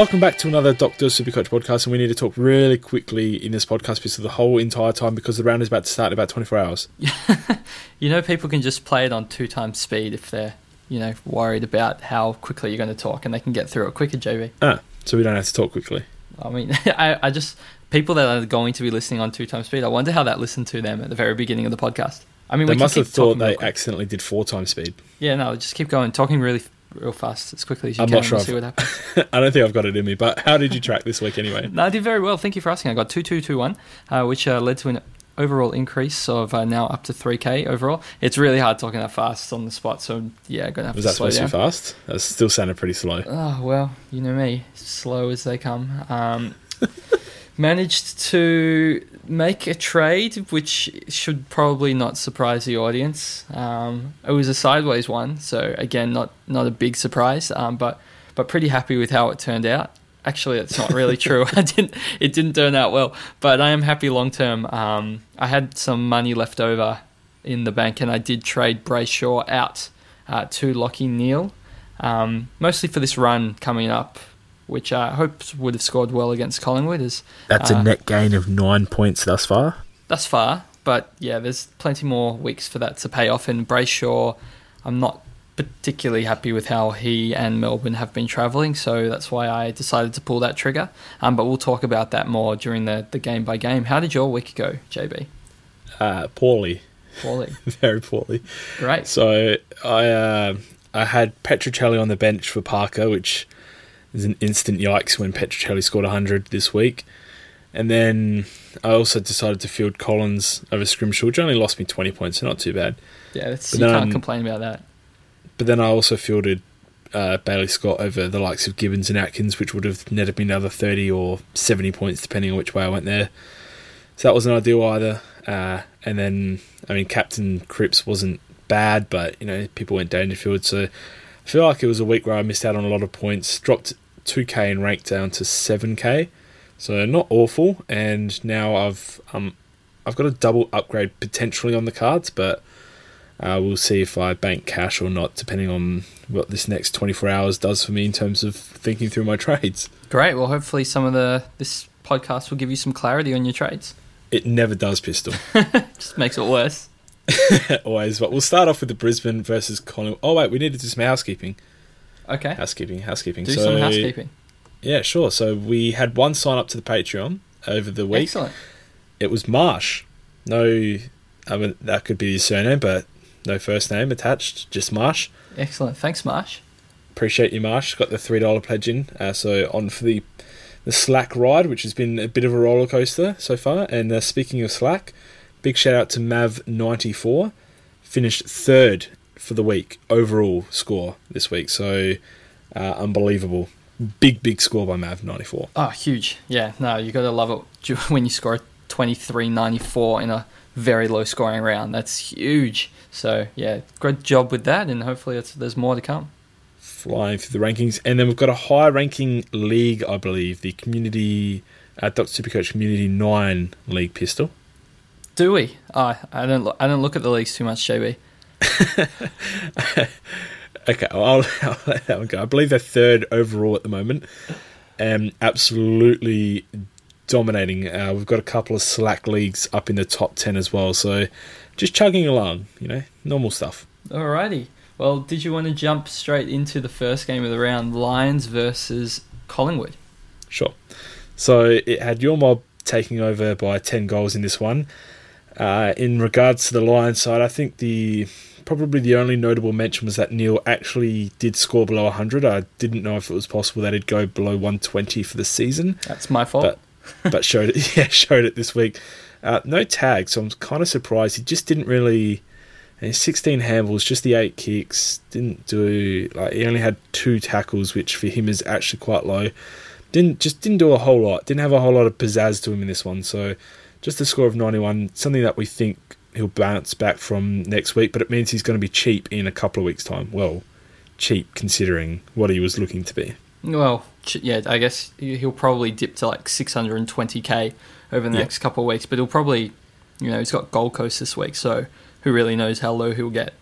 Welcome back to another Doctor Supercoach podcast, and we need to talk really quickly in this podcast piece of the whole entire time because the round is about to start in about 24 hours. you know, people can just play it on two times speed if they're, you know, worried about how quickly you're going to talk, and they can get through it quicker, JB. Ah, so we don't have to talk quickly. I mean, I, I just people that are going to be listening on two times speed. I wonder how that listened to them at the very beginning of the podcast. I mean, They we must have thought they accidentally did four times speed. Yeah, no, just keep going, talking really real fast as quickly as you I'm can. not sure see what happens. I don't think I've got it in me, but how did you track this week anyway? No, I did very well. Thank you for asking. I got two two two one, uh, which uh, led to an overall increase of uh, now up to three k overall. It's really hard talking that fast on the spot, so yeah, gonna have to. Was to that slow supposed to be fast? That still sounded pretty slow. Oh well, you know me, slow as they come. Um, managed to make a trade, which should probably not surprise the audience. Um, it was a sideways one, so again, not not a big surprise, um, but but pretty happy with how it turned out. Actually, it's not really true. I didn't. It didn't turn out well, but I am happy long term. Um, I had some money left over in the bank, and I did trade Brayshaw out uh, to Lachie Neale, um, mostly for this run coming up, which I hope would have scored well against Collingwood. As That's uh, a net gain of nine points thus far. thus far, but yeah, there's plenty more weeks for that to pay off. And Brayshaw, I'm not particularly happy with how he and Melbourne have been travelling, so that's why I decided to pull that trigger. Um, but we'll talk about that more during the, the game by game. How did your week go, JB? Uh, poorly, Poorly. very poorly. Great. So I uh, I had Petruccelle on the bench for Parker, which is an instant yikes when Petruccelle scored 100 this week. And then I also decided to field Collins over Scrimshaw, which only lost me 20 points, so not too bad. Yeah, that's, But you then, can't um, complain about that. But then I also fielded uh, Bailey Scott over the likes of Gibbons and Atkins, which would have netted me another 30 or 70 points, depending on which way I went there. So that wasn't ideal either. Uh, and then, I mean, Captain Cripps wasn't bad, but, you know, people went Dangerfield. So I feel like it was a week where I missed out on a lot of points, dropped 2k and ranked down to 7k. So not awful. And now I've um, I've got a double upgrade potentially on the cards, but uh, we'll see if I bank cash or not, depending on what this next 24 hours does for me in terms of thinking through my trades. Great. Well, hopefully some of the this podcast will give you some clarity on your trades. It never does, Pistol. Just makes it worse. Always. But we'll start off with the Brisbane versus Collingwood. Oh, wait, we need to do some housekeeping. Okay. Housekeeping, housekeeping. Do so, some housekeeping. Yeah, sure. So we had one sign up to the Patreon over the week. Excellent. It was Marsh. No, I mean, that could be his surname, but no first name attached, just Marsh. Excellent. Thanks, Marsh. Appreciate you, Marsh. Got the three dollar pledge in. Uh, so on for the the Slack ride, which has been a bit of a roller coaster so far. And uh, speaking of Slack, big shout out to Mav ninety four, finished third for the week overall score this week. So uh, unbelievable, big big score by Mav ninety four. Oh, huge. Yeah, no, you got to love it when you score 23.94 in a very low scoring round. That's huge. So, yeah, great job with that, and hopefully it's, there's more to come. flying through the rankings. And then we've got a high ranking league, I believe, the Community uh, Dr. Supercoach Community 9 League Pistol. Do we? Oh, I don't. Look, I don't look at the leagues too much, JB. Okay, well, I'll, I'll let that one go. I believe they're third overall at the moment. Um, absolutely dominating. Uh, we've got a couple of slack leagues up in the top 10 as well. So just chugging along, you know, normal stuff. Alrighty. Well, did you want to jump straight into the first game of the round, Lions versus Collingwood? Sure. So it had your mob taking over by 10 goals in this one. Uh, in regards to the Lions side, I think the probably the only notable mention was that Neale actually did score below 100. I didn't know if it was possible that he'd go below 120 for the season, That's my fault. but but showed it. Yeah, showed it this week. Uh, no tag, so I'm kind of surprised. He just didn't really. and 16 handballs, just the eight kicks. Didn't do like he only had two tackles, which for him is actually quite low. Didn't just didn't do a whole lot. Didn't have a whole lot of pizzazz to him in this one. So just a score of 91, something that we think he'll bounce back from next week. But it means he's going to be cheap in a couple of weeks' time. Well, cheap considering what he was looking to be. Well, yeah, I guess he'll probably dip to like 620k over the Yeah. next couple of weeks, but he'll probably, you know, he's got Gold Coast this week, so who really knows how low he'll get.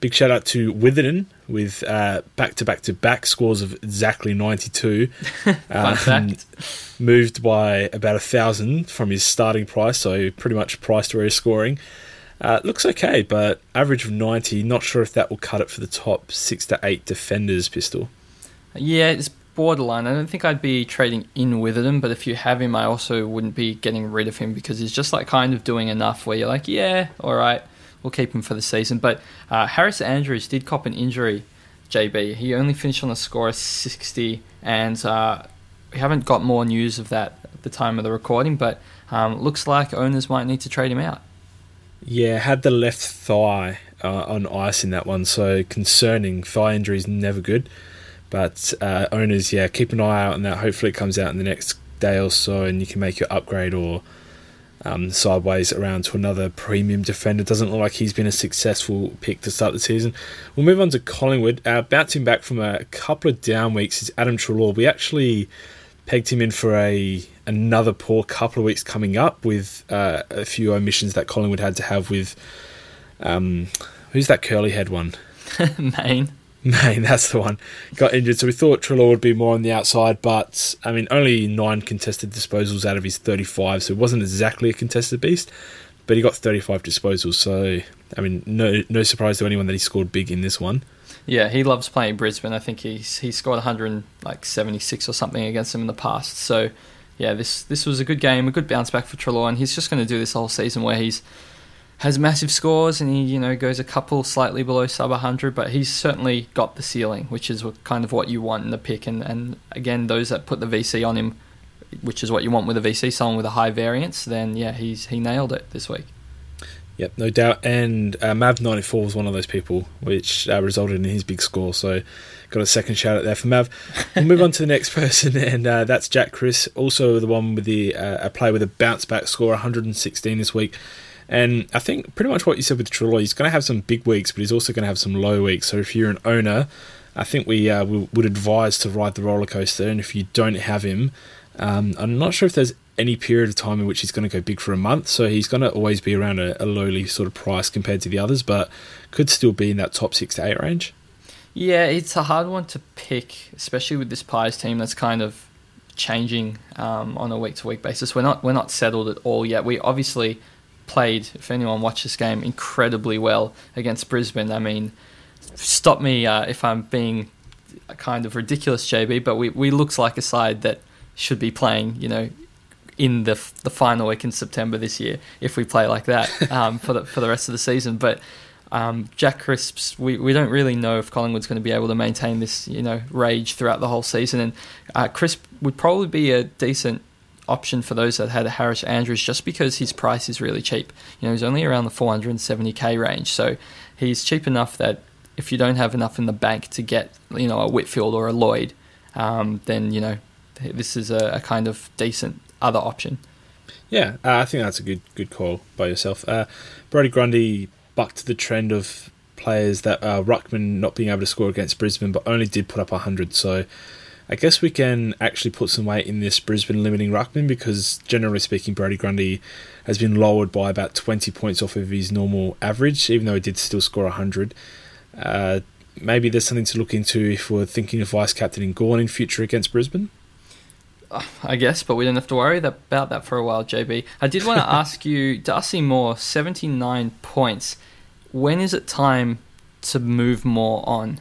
Big shout out to Witherden with back to back to back scores of exactly 92. um, moved by about a thousand from his starting price, so pretty much priced where he's scoring. Uh, looks okay, but average of 90. Not sure if that will cut it for the top six to eight defenders, Pistol. Yeah, it's borderline. I don't think I'd be trading in with him, but if you have him, I also wouldn't be getting rid of him because he's just like kind of doing enough where you're like, yeah, all right, we'll keep him for the season. But uh, Harris Andrews did cop an injury, JB. He only finished on a score of 60, and uh, we haven't got more news of that at the time of the recording, but um, looks like owners might need to trade him out. Yeah, had the left thigh uh, on ice in that one, so concerning. Thigh injury is never good. But uh, owners, yeah, keep an eye out on that. Hopefully, it comes out in the next day or so, and you can make your upgrade or um, sideways around to another premium defender. Doesn't look like he's been a successful pick to start the season. We'll move on to Collingwood. Uh, bouncing back from a couple of down weeks is Adam Treloar. We actually pegged him in for a another poor couple of weeks coming up with uh, a few omissions that Collingwood had to have with um, who's that curly head one? Mayne. Mayne, that's the one. Got injured, so we thought Treloar would be more on the outside, but I mean, only nine contested disposals out of his 35, so it wasn't exactly a contested beast, but he got 35 disposals, so I mean, no no surprise to anyone that he scored big in this one. Yeah, he loves playing Brisbane. I think he's he scored 176 or something against them in the past. So, yeah, this this was a good game, a good bounce back for Treloar, and he's just going to do this whole season where he's has massive scores and he you know goes a couple slightly below sub 100 but he's certainly got the ceiling which is kind of what you want in the pick and, and again those that put the VC on him which is what you want with a VC someone with a high variance then yeah he's he nailed it this week Yep, no doubt. And uh, Mav94 was one of those people, which uh, resulted in his big score. So, got a second shout out there for Mav. We'll move on to the next person, and uh, that's Jack Crisp, also the one with the uh, a play with a bounce back score, 116 this week. And I think pretty much what you said with Treloar, he's going to have some big weeks, but he's also going to have some low weeks. So if you're an owner, I think we, uh, we would advise to ride the roller coaster. And if you don't have him, um, I'm not sure if there's any period of time in which he's going to go big for a month. So he's going to always be around a, a lowly sort of price compared to the others, but could still be in that top six to eight range. Yeah, it's a hard one to pick, especially with this Pies team that's kind of changing um, on a week to week basis. We're not we're not settled at all yet. We obviously played, if anyone watched this game, incredibly well against Brisbane. I mean, stop me uh, if I'm being kind of ridiculous, JB, but we, we looks like a side that should be playing, you know, in the the final week in September this year if we play like that um, for the for the rest of the season. But um, Jack Crisps, we, we don't really know if Collingwood's going to be able to maintain this you know rage throughout the whole season. And uh, Crisp would probably be a decent option for those that had a Harris Andrews just because his price is really cheap. You know, he's only around the 470k range, so he's cheap enough that if you don't have enough in the bank to get, you know, a Whitfield or a Lloyd, um, then you know this is a, a, kind of decent other option. Yeah, uh, I think that's a good good call by yourself. Uh, Brodie Grundy bucked the trend of players that uh, Ruckman not being able to score against Brisbane, but only did put up 100. So I guess we can actually put some weight in this Brisbane limiting ruckman because generally speaking, Brodie Grundy has been lowered by about 20 points off of his normal average, even though he did still score 100. Uh, maybe there's something to look into if we're thinking of vice captaining Gawn in future against Brisbane. I guess, but we don't have to worry about that for a while, JB. I did want to ask you, Darcy Moore, 79 points. When is it time to move Moore on?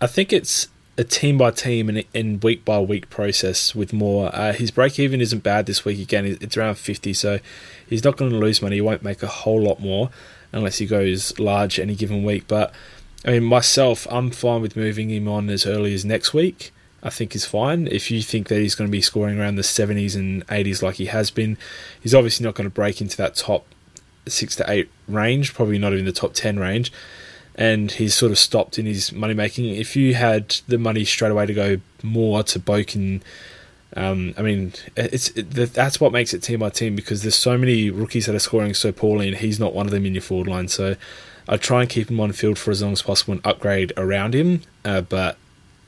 I think it's a team by team and, week by week process with Moore. Uh, his break even isn't bad this week. Again, it's around 50, so he's not going to lose money. He won't make a whole lot more unless he goes large any given week. But I mean, myself, I'm fine with moving him on as early as next week. I think is fine. If you think that he's going to be scoring around the 70s and 80s like he has been, he's obviously not going to break into that top six to eight range, probably not even the top 10 range and he's sort of stopped in his money making. If you had the money straight away to go Moore to Boak, um, I mean, it's it, that's what makes it team by team because there's so many rookies that are scoring so poorly, and he's not one of them in your forward line. So I try and keep him on field for as long as possible and upgrade around him. Uh, but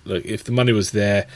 look, if the money was there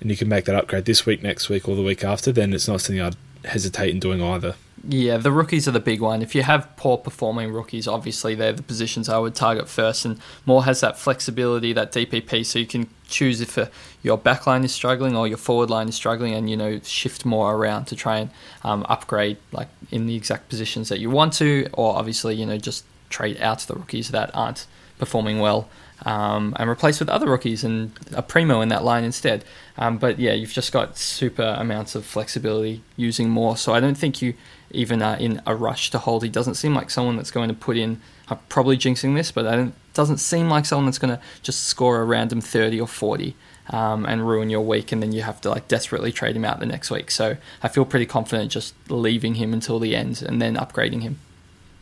and you can make that upgrade this week, next week, or the week after, then it's not something I'd hesitate in doing either. Yeah, the rookies are the big one. If you have poor performing rookies, obviously they're the positions I would target first. And Moore has that flexibility, that DPP, so you can choose if uh, your back line is struggling or your forward line is struggling, and you know shift Moore around to try and um, upgrade like in the exact positions that you want to, or obviously you know just trade out the rookies that aren't performing well um, and replace with other rookies and a primo in that line instead. Um, but yeah, you've just got super amounts of flexibility using Moore. So I don't think you even are in a rush to hold. He doesn't seem like someone that's going to put in. I'm probably jinxing this, but it doesn't seem like someone that's going to just score a random 30 or 40 um, and ruin your week, and then you have to like desperately trade him out the next week. So I feel pretty confident just leaving him until the end and then upgrading him.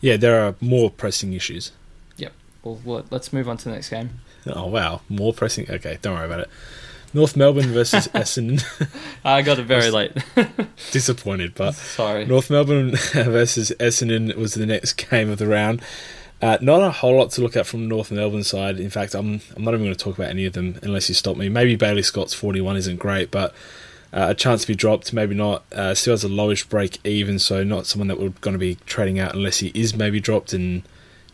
Yeah, there are more pressing issues. Yep. Well, let's move on to the next game. Oh wow, more pressing. Okay, don't worry about it. North Melbourne versus Essendon. I got it very late. disappointed, but sorry. North Melbourne versus Essendon was the next game of the round. Uh, not a whole lot to look at from the North Melbourne side. In fact, I'm I'm not even going to talk about any of them unless you stop me. Maybe Bailey Scott's 41 isn't great, but uh, a chance to be dropped, maybe not. Uh, still has a lowish break even, so not someone that we're going to be trading out unless he is maybe dropped and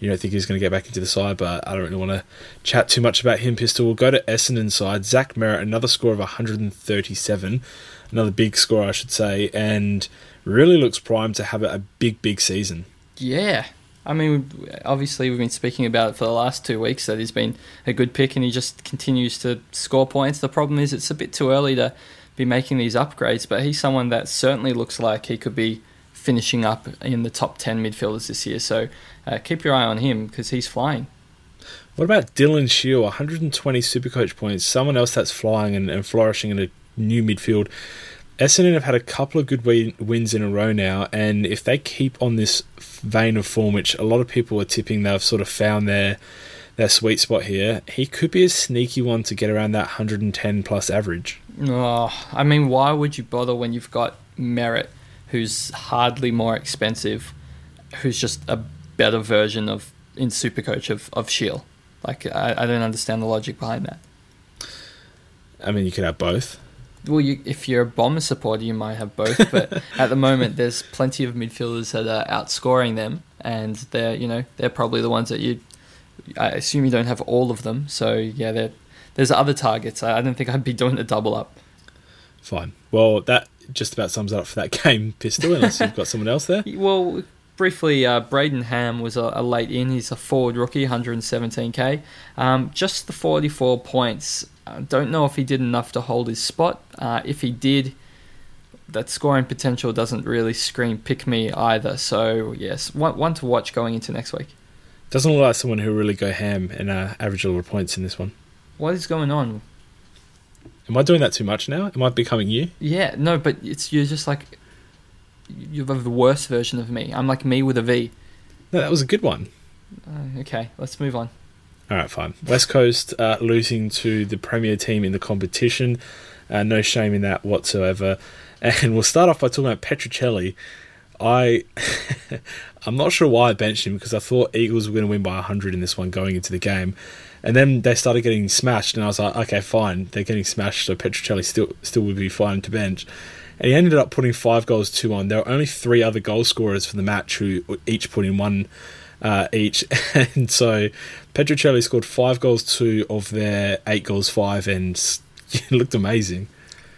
you don't think he's going to get back into the side. But I don't really want to chat too much about him. Pistol. We'll go to Essendon side. Zach Merrett, another score of 137, another big score, I should say, and really looks primed to have a big, big season. Yeah, I mean, obviously, we've been speaking about it for the last two weeks that he's been a good pick and he just continues to score points. The problem is, it's a bit too early to be making these upgrades, but he's someone that certainly looks like he could be finishing up in the top 10 midfielders this year. So uh, keep your eye on him because he's flying. What about Dylan Shiel? 120 Supercoach points. Someone else that's flying and, and flourishing in a new midfield. Essendon have had a couple of good wins in a row now, and if they keep on this vein of form, which a lot of people are tipping they've sort of found their their sweet spot here, he could be a sneaky one to get around that 110 plus average. Oh, I mean, why would you bother when you've got Merrett, who's hardly more expensive, who's just a better version of in Supercoach of of Shiel? Like, I, I don't understand the logic behind that. I mean, you could have both. Well, you, if you're a bomber supporter, you might have both. But at the moment, there's plenty of midfielders that are outscoring them, and they're you know they're probably the ones that you. I assume you don't have all of them, so yeah, there's other targets. I, I don't think I'd be doing a double up. Fine. Well, that just about sums it up for that game, Pistol. Unless you've got someone else there. Well, briefly, uh, Brayden Ham was a, a, late in. He's a forward rookie, 117k. Um, just the 44 points I don't know if he did enough to hold his spot. Uh, if he did, that scoring potential doesn't really scream pick me either. So yes, one, one to watch going into next week. Doesn't look like someone who'll really go ham and uh, average a lot of points in this one. What is going on? Am I doing that too much now? Am I becoming you? Yeah, no, but it's you're just like you're the worst version of me. I'm like me with a V. No, that was a good one. Uh, okay, let's move on. All right, fine. West Coast uh, losing to the premier team in the competition. Uh, no shame in that whatsoever. And we'll start off by talking about Petruccelle. I, I'm not sure why I benched him because I thought Eagles were going to win by 100 in this one going into the game, and then they started getting smashed, and I was like, okay, fine, they're getting smashed, so Petruccelle still still would be fine to bench. And he ended up putting five goals, two on. There were only three other goal scorers for the match who each put in one uh, each. and so Petruccelle scored five goals, two of their eight goals, five, and it looked amazing.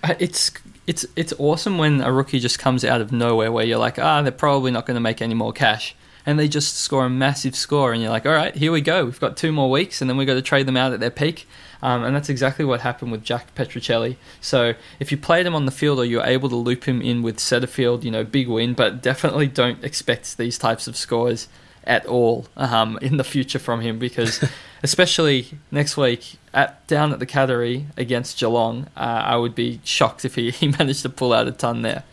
Uh, it's it's it's awesome when a rookie just comes out of nowhere where you're like, ah, they're probably not going to make any more cash. And they just score a massive score, and you're like, all right, here we go. We've got two more weeks, and then we've got to trade them out at their peak. Um, and that's exactly what happened with Jack Petruccelle. So if you played him on the field or you're able to loop him in with Setterfield, you know, big win, but definitely don't expect these types of scores at all um, in the future from him because, especially next week at down at the Cattery against Geelong, uh, I would be shocked if he, he managed to pull out a ton there.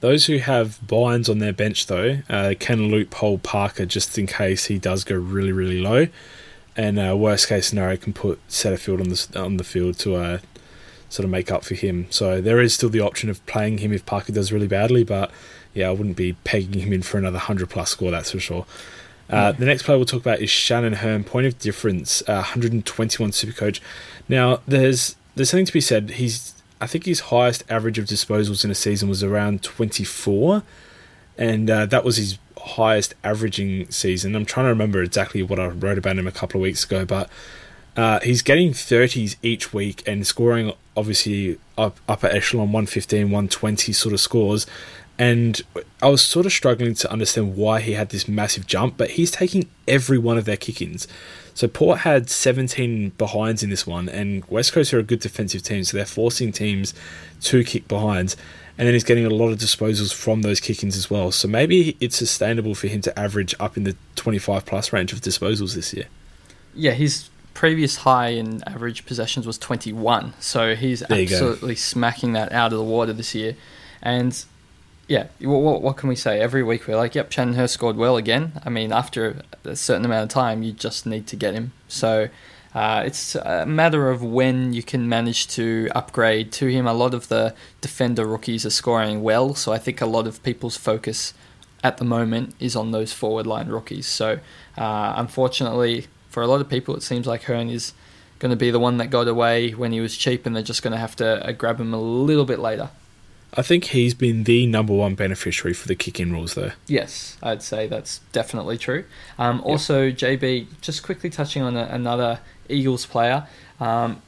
Those who have binds on their bench, though, uh, can loophole Parker just in case he does go really, really low. And uh, worst case scenario, can put Setterfield on the on the field to uh, sort of make up for him. So there is still the option of playing him if Parker does really badly, but yeah, I wouldn't be pegging him in for another 100 plus score, that's for sure. Uh, the next player we'll talk about is Shannon Hurn. Point of difference, uh, 121 Supercoach. Now, there's there's something to be said. He's I think his highest average of disposals in a season was around 24, and uh, that was his highest averaging season. I'm trying to remember exactly what I wrote about him a couple of weeks ago, but uh, he's getting 30s each week and scoring obviously up, upper echelon 115, 120 sort of scores. And I was sort of struggling to understand why he had this massive jump, but he's taking every one of their kick ins. So Port had 17 behinds in this one, and West Coast are a good defensive team, so they're forcing teams to kick behinds. And then he's getting a lot of disposals from those kick ins as well. So maybe it's sustainable for him to average up in the 25 plus range of disposals this year. Yeah, his previous high in average possessions was 21. So he's absolutely smacking that out of the water this year. And yeah, what, what, can we say? Every week we're like, yep, Shannon Hurn scored well again. I mean, after a certain amount of time, you just need to get him. So uh, it's a matter of when you can manage to upgrade to him. A lot of the defender rookies are scoring well, so I think a lot of people's focus at the moment is on those forward line rookies. So uh, unfortunately, for a lot of people, it seems like Hurn is going to be the one that got away when he was cheap, and they're just going to have to uh, grab him a little bit later. I think he's been the number one beneficiary for the kick-in rules, though. Yes, I'd say that's definitely true. Um, also, yep. JB, just quickly touching on a, another Eagles player, um,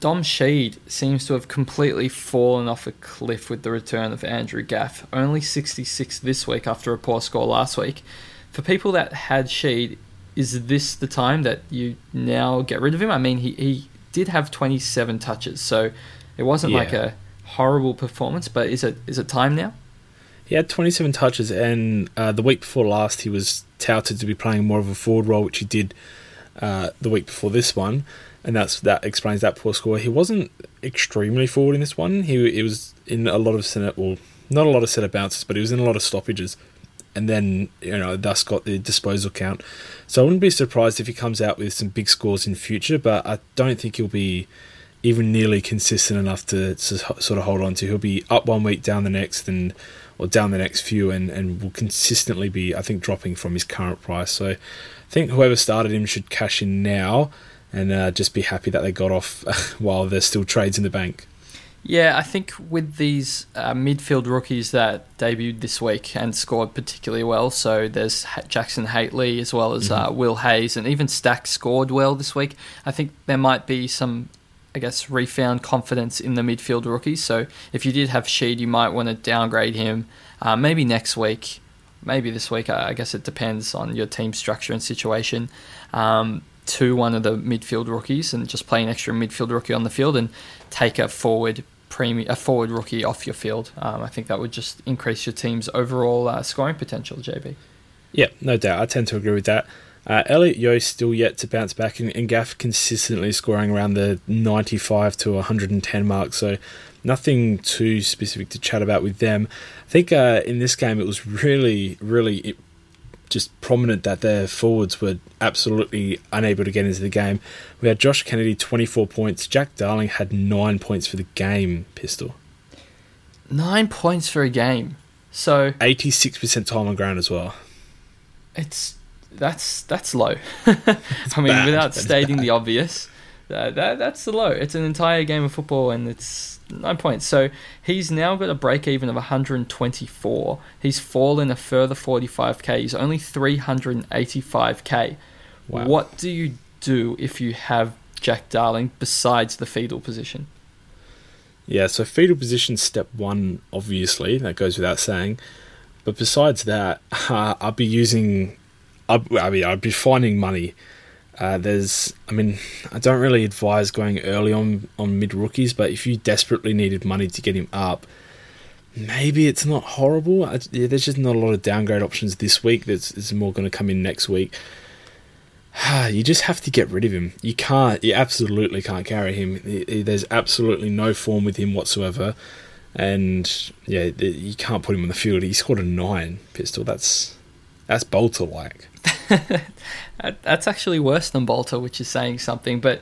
Dom Sheed seems to have completely fallen off a cliff with the return of Andrew Gaff. Only 66 this week after a poor score last week. For people that had Sheed, is this the time that you now get rid of him? I mean, he, he did have 27 touches, so it wasn't yeah. like a horrible performance, but is it is it time now? He had 27 touches, and uh, the week before last, he was touted to be playing more of a forward role, which he did uh, the week before this one, and that's that explains that poor score. He wasn't extremely forward in this one. He, he was in a lot of center, well, not a lot of center bounces, but he was in a lot of stoppages and then you know thus got the disposal count. So I wouldn't be surprised if he comes out with some big scores in future, but I don't think he'll be even nearly consistent enough to, to sort of hold on to. He'll be up one week, down the next, and or down the next few, and and will consistently be I think dropping from his current price. So I think whoever started him should cash in now and uh, just be happy that they got off while there's still trades in the bank. Yeah, I think with these uh, midfield rookies that debuted this week and scored particularly well, so there's Jackson Hately as well as mm-hmm. uh, Will Hayes, and even Stack scored well this week. I think there might be some, I guess, refound confidence in the midfield rookies. So if you did have Sheed, you might want to downgrade him. Uh, maybe next week, maybe this week. I guess it depends on your team structure and situation. Um, to one of the midfield rookies and just play an extra midfield rookie on the field and take a forward premium, a forward rookie off your field. Um, I think that would just increase your team's overall uh, scoring potential, JB. Yeah, no doubt. I tend to agree with that. Uh, Elliot Yeo still yet to bounce back, and, and Gaff consistently scoring around the 95 to 110 mark. So nothing too specific to chat about with them. I think uh, in this game it was really, really just prominent that their forwards were absolutely unable to get into the game. We had Josh Kennedy 24 points. Jack Darling had nine points for the game. Pistol. Nine points for a game. So 86% time on ground as well. It's that's that's low. I mean, bad. without stating the obvious, uh, that that's the low. It's an entire game of football, and it's nine points. So he's now got a break even of 124. He's fallen a further 45k. He's only 385k. Wow. What do you do if you have Jack Darling besides the fetal position? Yeah, so fetal position step one, obviously that goes without saying. But besides that, uh, I'll be using. I mean, I'd be finding money uh, there's, I mean, I don't really advise going early on on mid rookies, but if you desperately needed money to get him up, maybe it's not horrible. I, yeah, there's just not a lot of downgrade options this week. There's, there's more going to come in next week. you just have to get rid of him. You can't. You absolutely can't carry him. There's absolutely no form with him whatsoever, and yeah, you can't put him on the field. He scored a nine pistol. That's that's Bolter like. That's actually worse than Bolter, which is saying something. But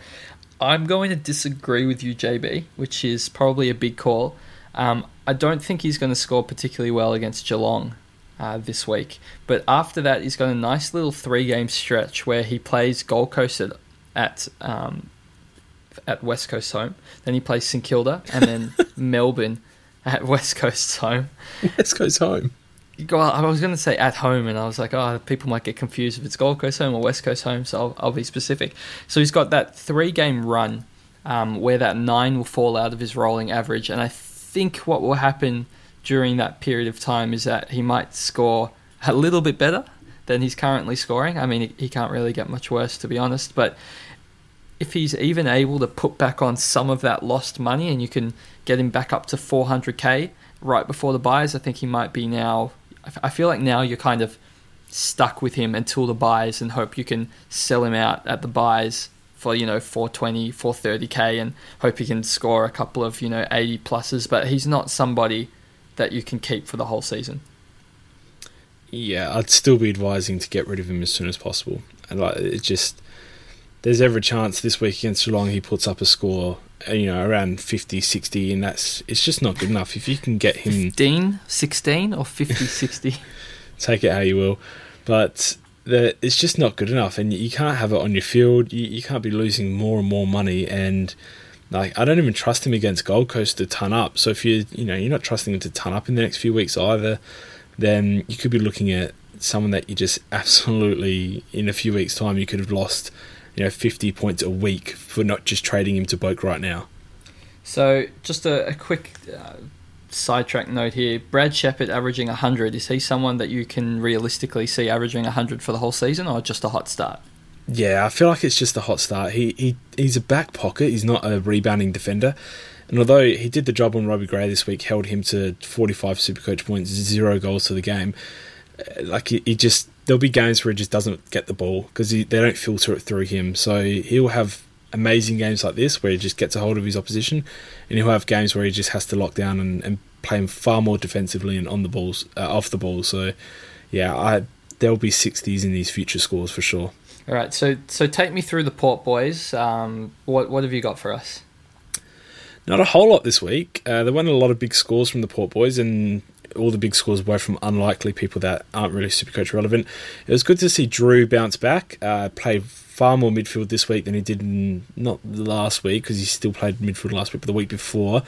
I'm going to disagree with you, JB, which is probably a big call. Um, I don't think he's going to score particularly well against Geelong uh, this week. But after that, he's got a nice little three game stretch where he plays Gold Coast at, at, um, at West Coast home. Then he plays St Kilda and then Melbourne at West Coast home. West Coast home. Well, I was going to say at home, and I was like, oh, people might get confused if it's Gold Coast home or West Coast home, so I'll, I'll be specific. So he's got that three game run um, where that nine will fall out of his rolling average, and I think what will happen during that period of time is that he might score a little bit better than he's currently scoring. I mean, he, can't really get much worse, to be honest, but if he's even able to put back on some of that lost money and you can get him back up to 400k right before the buys, I think he might be now I feel like now you're kind of stuck with him until the buys and hope you can sell him out at the buys for you know 420 430k and hope he can score a couple of you know 80 pluses but he's not somebody that you can keep for the whole season. Yeah i'd still be advising to get rid of him as soon as possible. And like it just there's every chance this week against Geelong he puts up a score Uh, you know around 50 60 and that's it's just not good enough. If you can get him 15 16 or 50 60 take it how you will. But the, it's just not good enough and you can't have it on your field. You, you can't be losing more and more money and like I don't even trust him against Gold Coast to ton up. So if you you know you're not trusting him to ton up in the next few weeks either then you could be looking at someone that you just absolutely in a few weeks time you could have lost you know 50 points a week for not just trading him to Boak right now. So just a, a quick uh, sidetrack note here: Brad Sheppard averaging 100. Is he someone that you can realistically see averaging 100 for the whole season, or just a hot start? Yeah, I feel like it's just a hot start. He he he's a back pocket. He's not a rebounding defender. And although he did the job on Robbie Gray this week, held him to 45 Supercoach points, zero goals to the game. Uh, like he, he just there'll be games where he just doesn't get the ball because they don't filter it through him. So he'll have amazing games like this where he just gets a hold of his opposition, and he'll have games where he just has to lock down and, and play him far more defensively and on the balls, uh, off the ball. So yeah, I there'll be sixties in these future scores for sure. All right, so so take me through the Port boys. Um, what what have you got for us? Not a whole lot this week. Uh, there weren't a lot of big scores from the Port boys, and all the big scores were from unlikely people that aren't really Supercoach relevant. It was good to see Drew bounce back, uh, play far more midfield this week than he did in, not last week because he still played midfield last week, but the week before.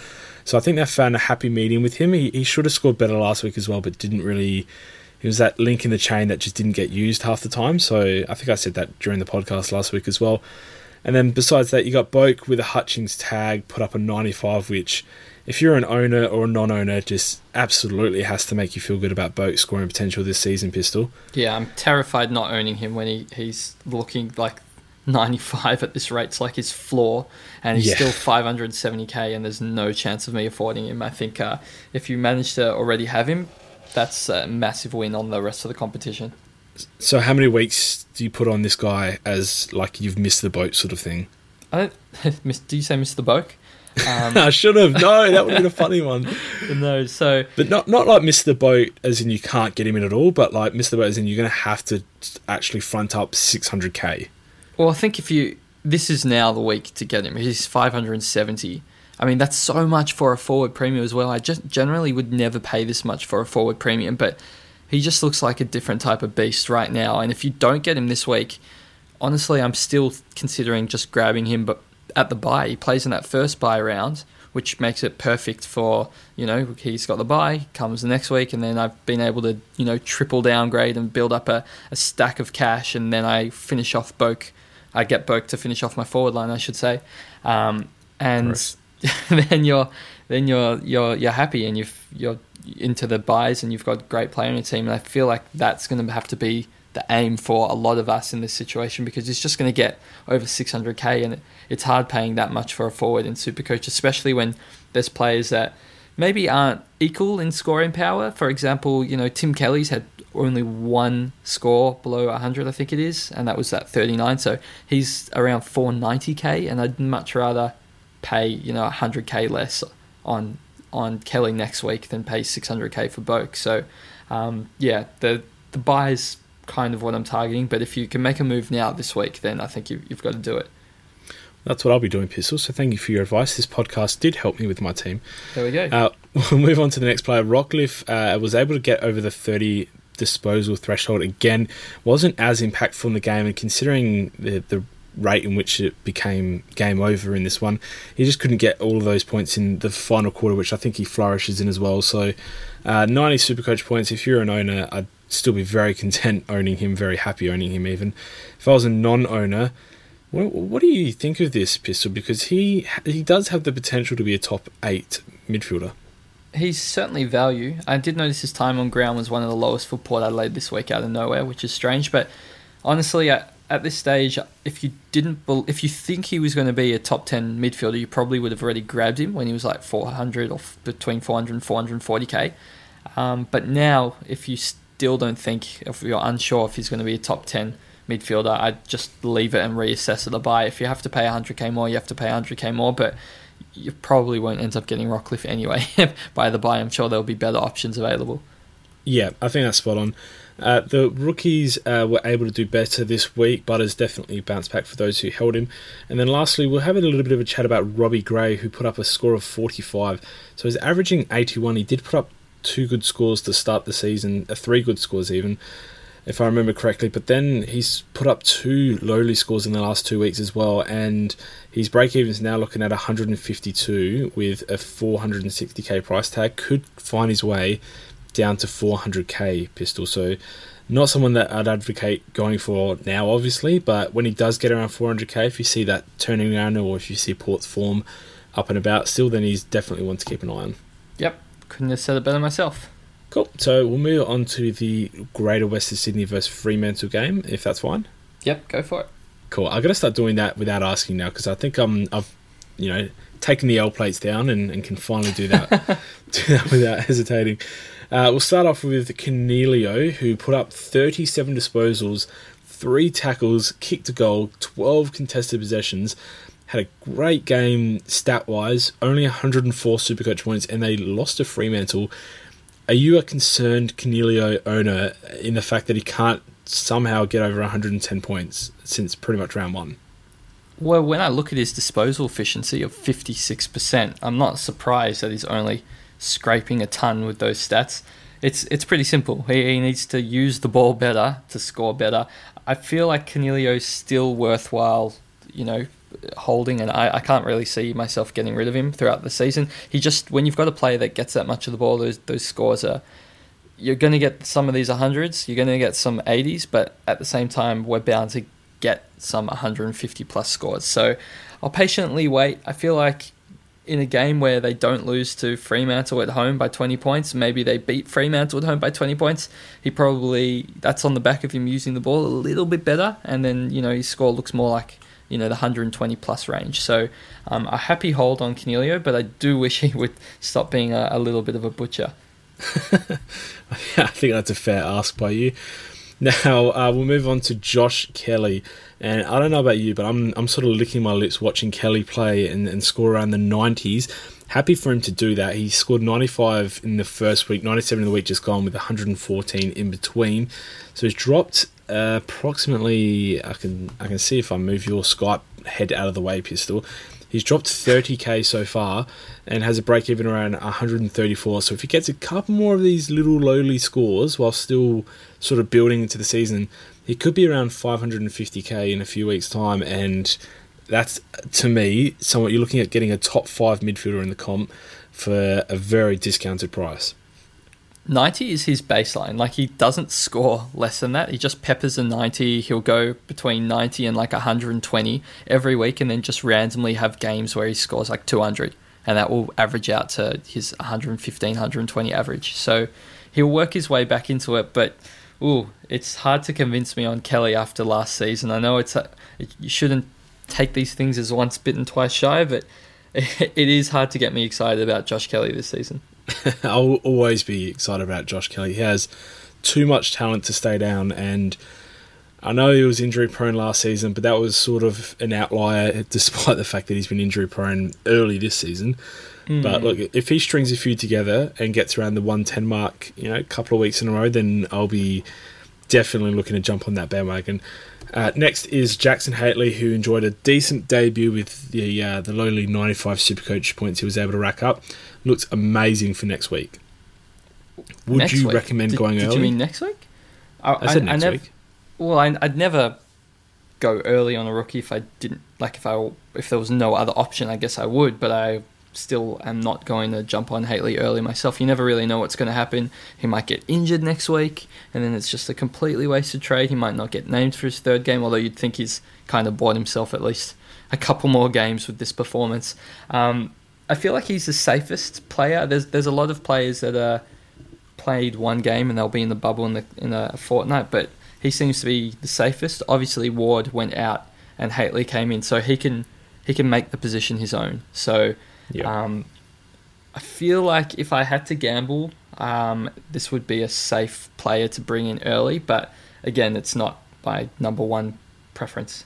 So I think they found a happy medium with him. He, he should have scored better last week as well, but didn't really. It was that link in the chain that just didn't get used half the time. So I think I said that during the podcast last week as well. And then besides that, you got Boak with a Hutchings tag, put up a 95, which if you're an owner or a non-owner, just absolutely has to make you feel good about Boak scoring potential this season. Pistol. Yeah, I'm terrified not owning him when he, he's looking like 95 at this rate. It's like his floor, and he's yeah. still 570k, and there's no chance of me affording him. I think uh, if you manage to already have him, that's a massive win on the rest of the competition. So, how many weeks do you put on this guy as like you've missed the boat sort of thing? I don't. do you say Mr. Boak? Um, I should have. No, that would have been a funny one. no, so but not not like Mr. Boat, as in you can't get him in at all, but like Mr. Boat, as in you're going to have to actually front up 600k. Well, I think if you this is now the week to get him. He's 570. I mean, that's so much for a forward premium as well. I just generally would never pay this much for a forward premium, but he just looks like a different type of beast right now. And if you don't get him this week, honestly, I'm still considering just grabbing him, but at the buy. He plays in that first buy round, which makes it perfect for, you know, he's got the buy, comes the next week, and then I've been able to, you know, triple downgrade and build up a, a stack of cash, and then I finish off Boak. I get Boak to finish off my forward line, I should say. Um, and then you're then you're you're you're happy and you've you're into the buys and you've got great player in your team and I feel like that's going to have to be the aim for a lot of us in this situation because it's just going to get over 600k and it's hard paying that much for a forward in Supercoach, especially when there's players that maybe aren't equal in scoring power. For example, you know Tim Kelly's had only one score below 100, I think it is, and that was at 39. So he's around 490k, and I'd much rather pay you know 100k less on on Kelly next week than pay 600k for Boak. So um, yeah, the the buys kind of what I'm targeting. But if you can make a move now this week, then I think you, have got to do it. That's what I'll be doing, Pistol. So thank you for your advice. This podcast did help me with my team. There we go. Uh, we'll move on to the next player. Rockliff uh, was able to get over the 30 disposal threshold again. Wasn't as impactful in the game, and considering the, the rate in which it became game over in this one. He just couldn't get all of those points in the final quarter, which I think he flourishes in as well. So, uh, 90 Supercoach points. If you're an owner, I'd still be very content owning him, very happy owning him even. If I was a non-owner, what, what do you think of this pistol? Because he he does have the potential to be a top eight midfielder. He's certainly value. I did notice his time on ground was one of the lowest for Port Adelaide this week out of nowhere, which is strange. But honestly, at, at this stage, if you didn't, if you think he was going to be a top ten midfielder, you probably would have already grabbed him when he was like 400 or between 400 and 440k. Um, but now, if you still don't think, if you're unsure if he's going to be a top 10 midfielder, I'd just leave it and reassess at the buy. If you have to pay 100k more, you have to pay 100k more, but you probably won't end up getting Rockliff anyway by the buy. I'm sure there'll be better options available. Yeah, I think that's spot on. Uh, the rookies uh, were able to do better this week. but Butters definitely bounced back for those who held him. And then lastly, we'll have a little bit of a chat about Robbie Gray, who put up a score of 45. So he's averaging 81. He did put up two good scores to start the season, uh, three good scores even if I remember correctly. But then he's put up two lowly scores in the last two weeks as well, and his break even is now looking at 152 with a 460k price tag. Could find his way down to 400k pistol. So not someone that I'd advocate going for now, obviously, but when he does get around 400k, if you see that turning around or if you see Port's form up and about still, then he's definitely one to keep an eye on. Couldn't have said it better myself. Cool. So we'll move on to the Greater Western Sydney versus Fremantle game, if that's fine. Yep, go for it. Cool. I'm gonna start doing that without asking now because I think I'm I've you know taken the L plates down and, and can finally do that do that without hesitating. Uh, we'll start off with Coniglio, who put up 37 disposals, three tackles, kicked a goal, 12 contested possessions. Had a great game stat wise, only 104 Supercoach points, and they lost to Fremantle are you a concerned Coniglio owner in the fact that he can't somehow get over 110 points since pretty much round one? Well, when I look at his disposal efficiency of 56%, I'm not surprised that he's only scraping a ton with those stats. It's it's pretty simple. He, he needs to use the ball better to score better. I feel like is still worthwhile, you know, holding, and I, I can't really see myself getting rid of him throughout the season. He just when you've got a player that gets that much of the ball, those those scores are you're going to get some of these 100s, you're going to get some 80s, but at the same time, we're bound to get some 150 plus scores. So I'll patiently wait. I feel like in a game where they don't lose to Fremantle at home by 20 points, maybe they beat Fremantle at home by 20 points, he probably, that's on the back of him using the ball a little bit better, and then, you know, his score looks more like you know the 120 plus range. So um, a happy hold on Coniglio, but I do wish he would stop being a, a little bit of a butcher. I think that's a fair ask by you. Now uh, we'll move on to Josh Kelly, and I don't know about you, but I'm I'm sort of licking my lips watching Kelly play and, and score around the 90s. Happy for him to do that. He scored 95 in the first week, 97 in the week just gone, with 114 in between. So he's dropped approximately. I can I can see if I move your Skype head out of the way, pistol. He's dropped 30k so far and has a break even around 134. So if he gets a couple more of these little lowly scores while still sort of building into the season, he could be around 550k in a few weeks' time. And that's to me somewhat you're looking at getting a top five midfielder in the comp for a very discounted price. 90 is his baseline. Like he doesn't score less than that. He just peppers a 90. He'll go between 90 and like 120 every week and then just randomly have games where he scores like 200 and that will average out to his 115 120 average. So he'll work his way back into it, but ooh, it's hard to convince me on Kelly after last season. I know it's a, it, you shouldn't take these things as once bitten twice shy, but it, it is hard to get me excited about Josh Kelly this season. I'll always be excited about Josh Kelly. He has too much talent to stay down, and I know he was injury prone last season, but that was sort of an outlier, despite the fact that he's been injury prone early this season. Mm. But look, if he strings a few together and gets around the 110 mark, you know, a couple of weeks in a row, then I'll be definitely looking to jump on that bandwagon. Uh, next is Jackson Hately, who enjoyed a decent debut with the uh, the lowly 95 Supercoach points he was able to rack up. Looks amazing for next week. Would next you week? recommend did, going did early? Did you mean next week? I, I said I, next I week. Well, I, would never go early on a rookie if I didn't like if I if there was no other option. I guess I would, but I still am not going to jump on Hately early myself. You never really know what's going to happen. He might get injured next week, and then it's just a completely wasted trade. He might not get named for his third game, although you'd think he's kind of bought himself at least a couple more games with this performance. Um, I feel like he's the safest player. There's there's a lot of players that are played one game and they'll be in the bubble in the in a fortnight, but he seems to be the safest. Obviously, Ward went out and Hately came in, so he can he can make the position his own. So um, I feel like if I had to gamble, um, this would be a safe player to bring in early, but again, it's not my number one preference.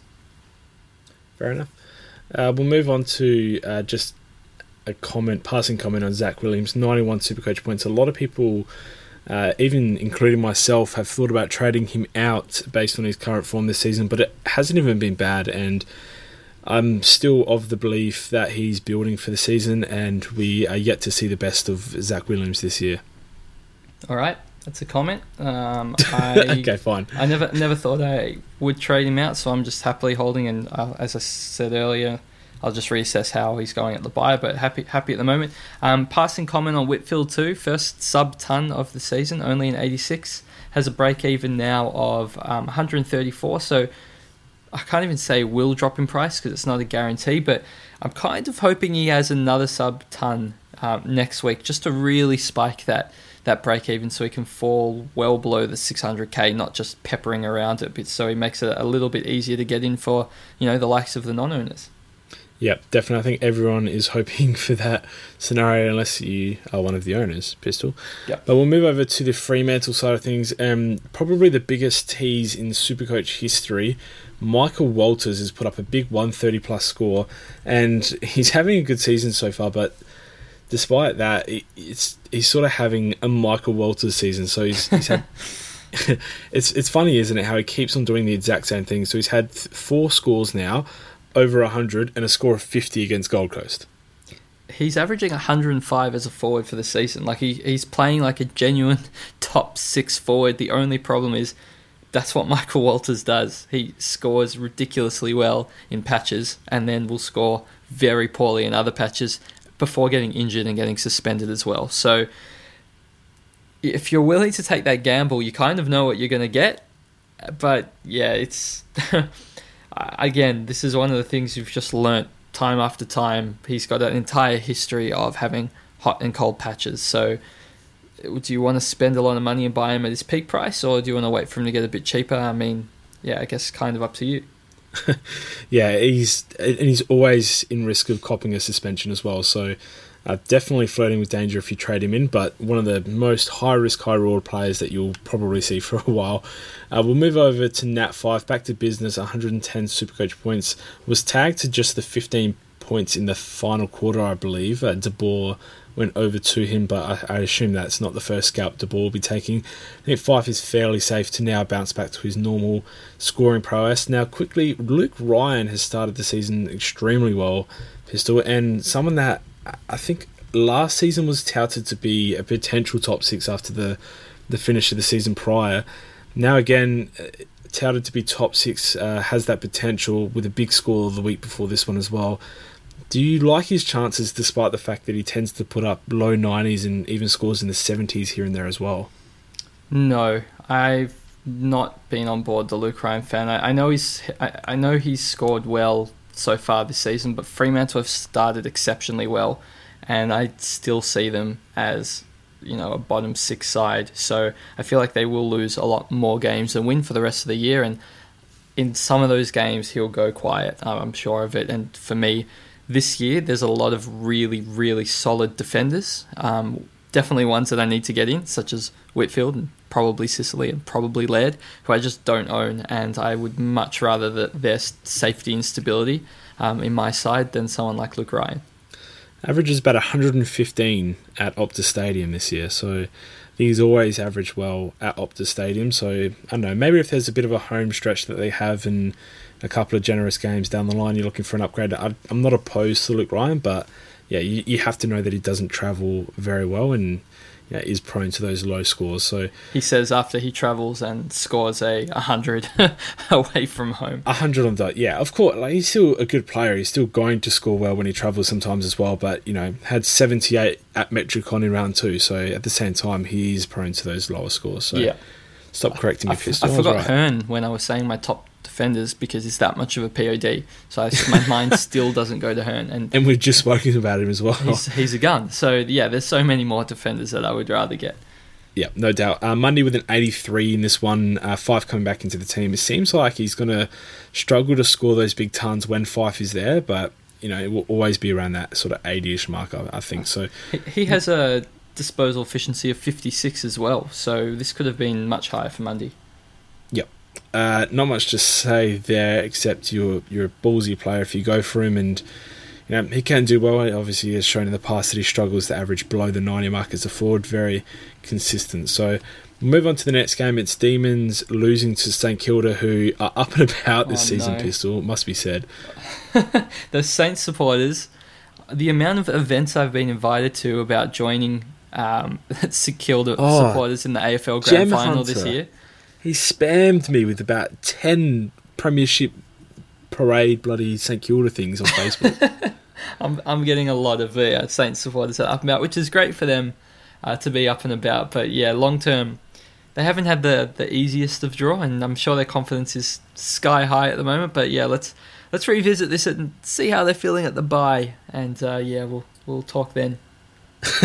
Fair enough. Uh, we'll move on to uh, just a comment, passing comment on Zach Williams, 91 Supercoach points. A lot of people, uh, even including myself, have thought about trading him out based on his current form this season, but it hasn't even been bad. And I'm still of the belief that he's building for the season, and we are yet to see the best of Zach Williams this year. All right, that's a comment. Um, I, okay, fine. I never never thought I would trade him out, so I'm just happily holding. And uh, as I said earlier, I'll just reassess how he's going at the buy, but happy happy at the moment. Um, passing comment on Whitfield too. First sub ton of the season, only in 86. Has a break even now of um, 134. So I can't even say will drop in price because it's not a guarantee, but I'm kind of hoping he has another sub ton um, next week just to really spike that that break even so he can fall well below the 600k, not just peppering around it, but so he makes it a little bit easier to get in for you know the likes of the non-owners. Yep, definitely. I think everyone is hoping for that scenario, unless you are one of the owners, Pistol. Yep. But we'll move over to the Fremantle side of things. Um, probably the biggest tease in Supercoach history. Michael Walters has put up a big 130 plus score, and he's having a good season so far. But despite that, it's he's sort of having a Michael Walters season. So he's, he's had. it's it's funny, isn't it? How he keeps on doing the exact same thing. So he's had four scores now over 100 and a score of 50 against Gold Coast. He's averaging 105 as a forward for the season. Like he, he's playing like a genuine top six forward. The only problem is that's what Michael Walters does. He scores ridiculously well in patches and then will score very poorly in other patches before getting injured and getting suspended as well. So if you're willing to take that gamble, you kind of know what you're going to get. But yeah, it's again, this is one of the things you've just learnt time after time. He's got an entire history of having hot and cold patches. So, do you want to spend a lot of money and buy him at his peak price, or do you want to wait for him to get a bit cheaper? I mean, yeah, I guess kind of up to you. yeah, he's and he's always in risk of copping a suspension as well. So uh, definitely flirting with danger if you trade him in, but one of the most high risk, high reward players that you'll probably see for a while. Uh, we'll move over to Nat Fyfe, back to business, 110 Supercoach points. Was tagged to just the 15 points in the final quarter, I believe. Uh, De Boer went over to him, but I, I, assume that's not the first scalp De Boer will be taking. I think Fyfe is fairly safe to now bounce back to his normal scoring prowess. Now, quickly, Luke Ryan has started the season extremely well, Pistol, and someone that I think last season was touted to be a potential top six after the the finish of the season prior. Now again, uh, touted to be top six, uh, has that potential with a big score of the week before this one as well. Do you like his chances despite the fact that he tends to put up low 90s and even scores in the 70s here and there as well? No, I've not been on board the Luke Ryan fan. I, I know he's I, I know he's scored well so far this season, but Fremantle have started exceptionally well, and I still see them as you know a bottom six side. So I feel like they will lose a lot more games than win for the rest of the year, and in some of those games he'll go quiet. I'm sure of it. And for me, this year there's a lot of really really solid defenders. Um, definitely ones that I need to get in, such as Whitfield and probably Sicily and probably Laird, who I just don't own, and I would much rather that their safety and stability um, in my side than someone like Luke Ryan. Average is about 115 at Optus Stadium this year, so he's always averaged well at Optus Stadium. So I don't know, maybe if there's a bit of a home stretch that they have and a couple of generous games down the line, you're looking for an upgrade. I'm not opposed to Luke Ryan, but yeah, you, you have to know that he doesn't travel very well and yeah, is prone to those low scores. So he says after he travels and scores a hundred away from home, a hundred on that, yeah, of course. Like he's still a good player. He's still going to score well when he travels sometimes as well. But you know, had seventy eight at Metricon in round two. So at the same time, he's prone to those lower scores. So yeah. Stop correcting me, I, I, I forgot right. Hurn when I was saying my top defenders because he's that much of a POD. So I, my mind still doesn't go to Hurn. And and we've just spoken about him as well. He's, he's, a gun. So yeah, there's so many more defenders that I would rather get. Yeah, no doubt. Uh, Mundy with an 83 in this one, uh, Fyfe coming back into the team. It seems like he's going to struggle to score those big tons when Fyfe is there, but you know it will always be around that sort of 80ish mark. I, I think so. He, he has a disposal efficiency of 56 as well, so this could have been much higher for Mundy. Yep. Uh, not much to say there, except you're you're a ballsy player if you go for him, and you know he can do well. Obviously, he has shown in the past that he struggles to average below the 90 mark as a forward, very consistent. So move on to the next game. It's Demons losing to St Kilda, who are up and about this oh, season. No. Pistol must be said. the Saints supporters, the amount of events I've been invited to about joining um, St Kilda oh, supporters in the AFL Grand Gem Final Hunter. this year. He spammed me with about 10 Premiership Parade bloody St Kilda things on Facebook. I'm, I'm getting a lot of uh, Saints supporters up and about, which is great for them uh, to be up and about. But yeah, long term, they haven't had the, the easiest of draw, and I'm sure their confidence is sky high at the moment. But yeah, let's let's revisit this and see how they're feeling at the bye, and uh, yeah, we'll we'll talk then.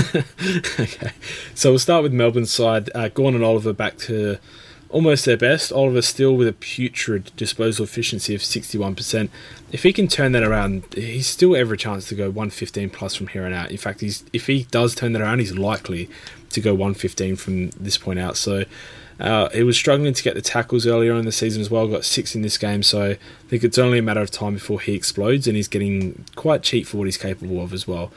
okay, so we'll start with Melbourne's side. Uh, Gawn and Oliver back to almost their best. Oliver still with a putrid disposal efficiency of 61%. If he can turn that around, he's still every chance to go 115 plus from here on out. In fact, he's if he does turn that around, he's likely to go 115 from this point out. So uh, he was struggling to get the tackles earlier in the season as well. Got six in this game, so I think it's only a matter of time before he explodes, and he's getting quite cheap for what he's capable of as well.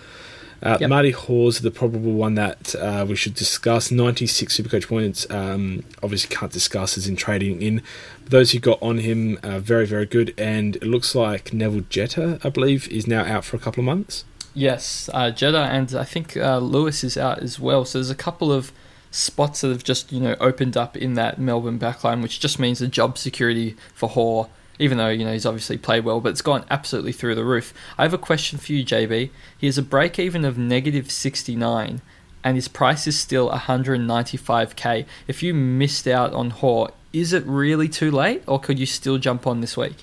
Uh, yep. Marty Hore, the probable one that uh, we should discuss. 96 Supercoach points. Um, obviously, can't discuss as in trading in. But those who got on him, uh, very, very good. And it looks like Neville Jetta, I believe, is now out for a couple of months. Yes, uh, Jetta, and I think uh, Lewis is out as well. So there's a couple of spots that have just you know opened up in that Melbourne backline, which just means the job security for Hore even though you know he's obviously played well, but it's gone absolutely through the roof. I have a question for you, JB. He has a break even of negative 69, and his price is still 195k. If you missed out on Hore, is it really too late, or could you still jump on this week?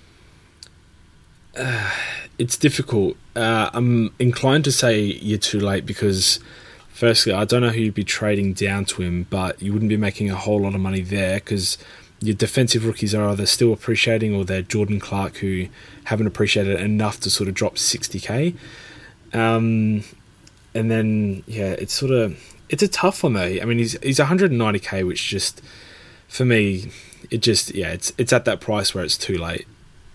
Uh, it's difficult. Uh, I'm inclined to say you're too late because, firstly, I don't know who you'd be trading down to him, but you wouldn't be making a whole lot of money there because your defensive rookies are either still appreciating or they're Jordan Clark who haven't appreciated enough to sort of drop 60k. Um, and then yeah, it's sort of it's a tough one though. I mean, he's he's 190k, which just for me, it just yeah, it's it's at that price where it's too late.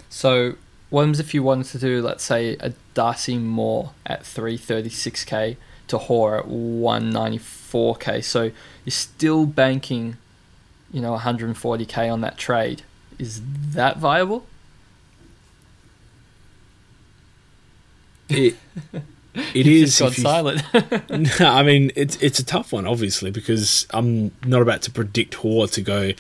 So, what if you wanted to do, let's say, a Darcy Moore at 336k to Hore at 194k? So you're still banking you know 140k on that trade. Is that viable? It it is. Gone silent. no, I mean it's it's a tough one, obviously, because I'm not about to predict Hore to go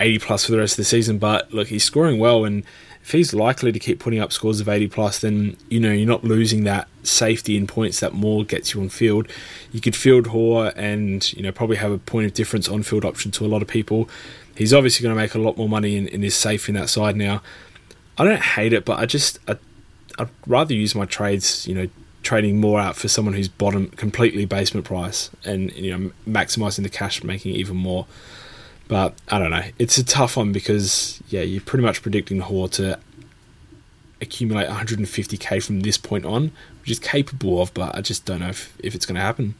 80 plus for the rest of the season. But look, he's scoring well, and if he's likely to keep putting up scores of 80 plus, then you know you're not losing that safety in points that Moore gets you on field. You could field Hore and you know probably have a point of difference on field option to a lot of people. He's obviously going to make a lot more money and, and is safe in that side now. I don't hate it, but I just I, I'd rather use my trades, you know, trading Moore out for someone who's bottom completely basement price and you know maximizing the cash, making even more. But I don't know. It's a tough one because yeah, you're pretty much predicting Hore to accumulate 150k from this point on, which is capable of, but I just don't know if, if it's going to happen.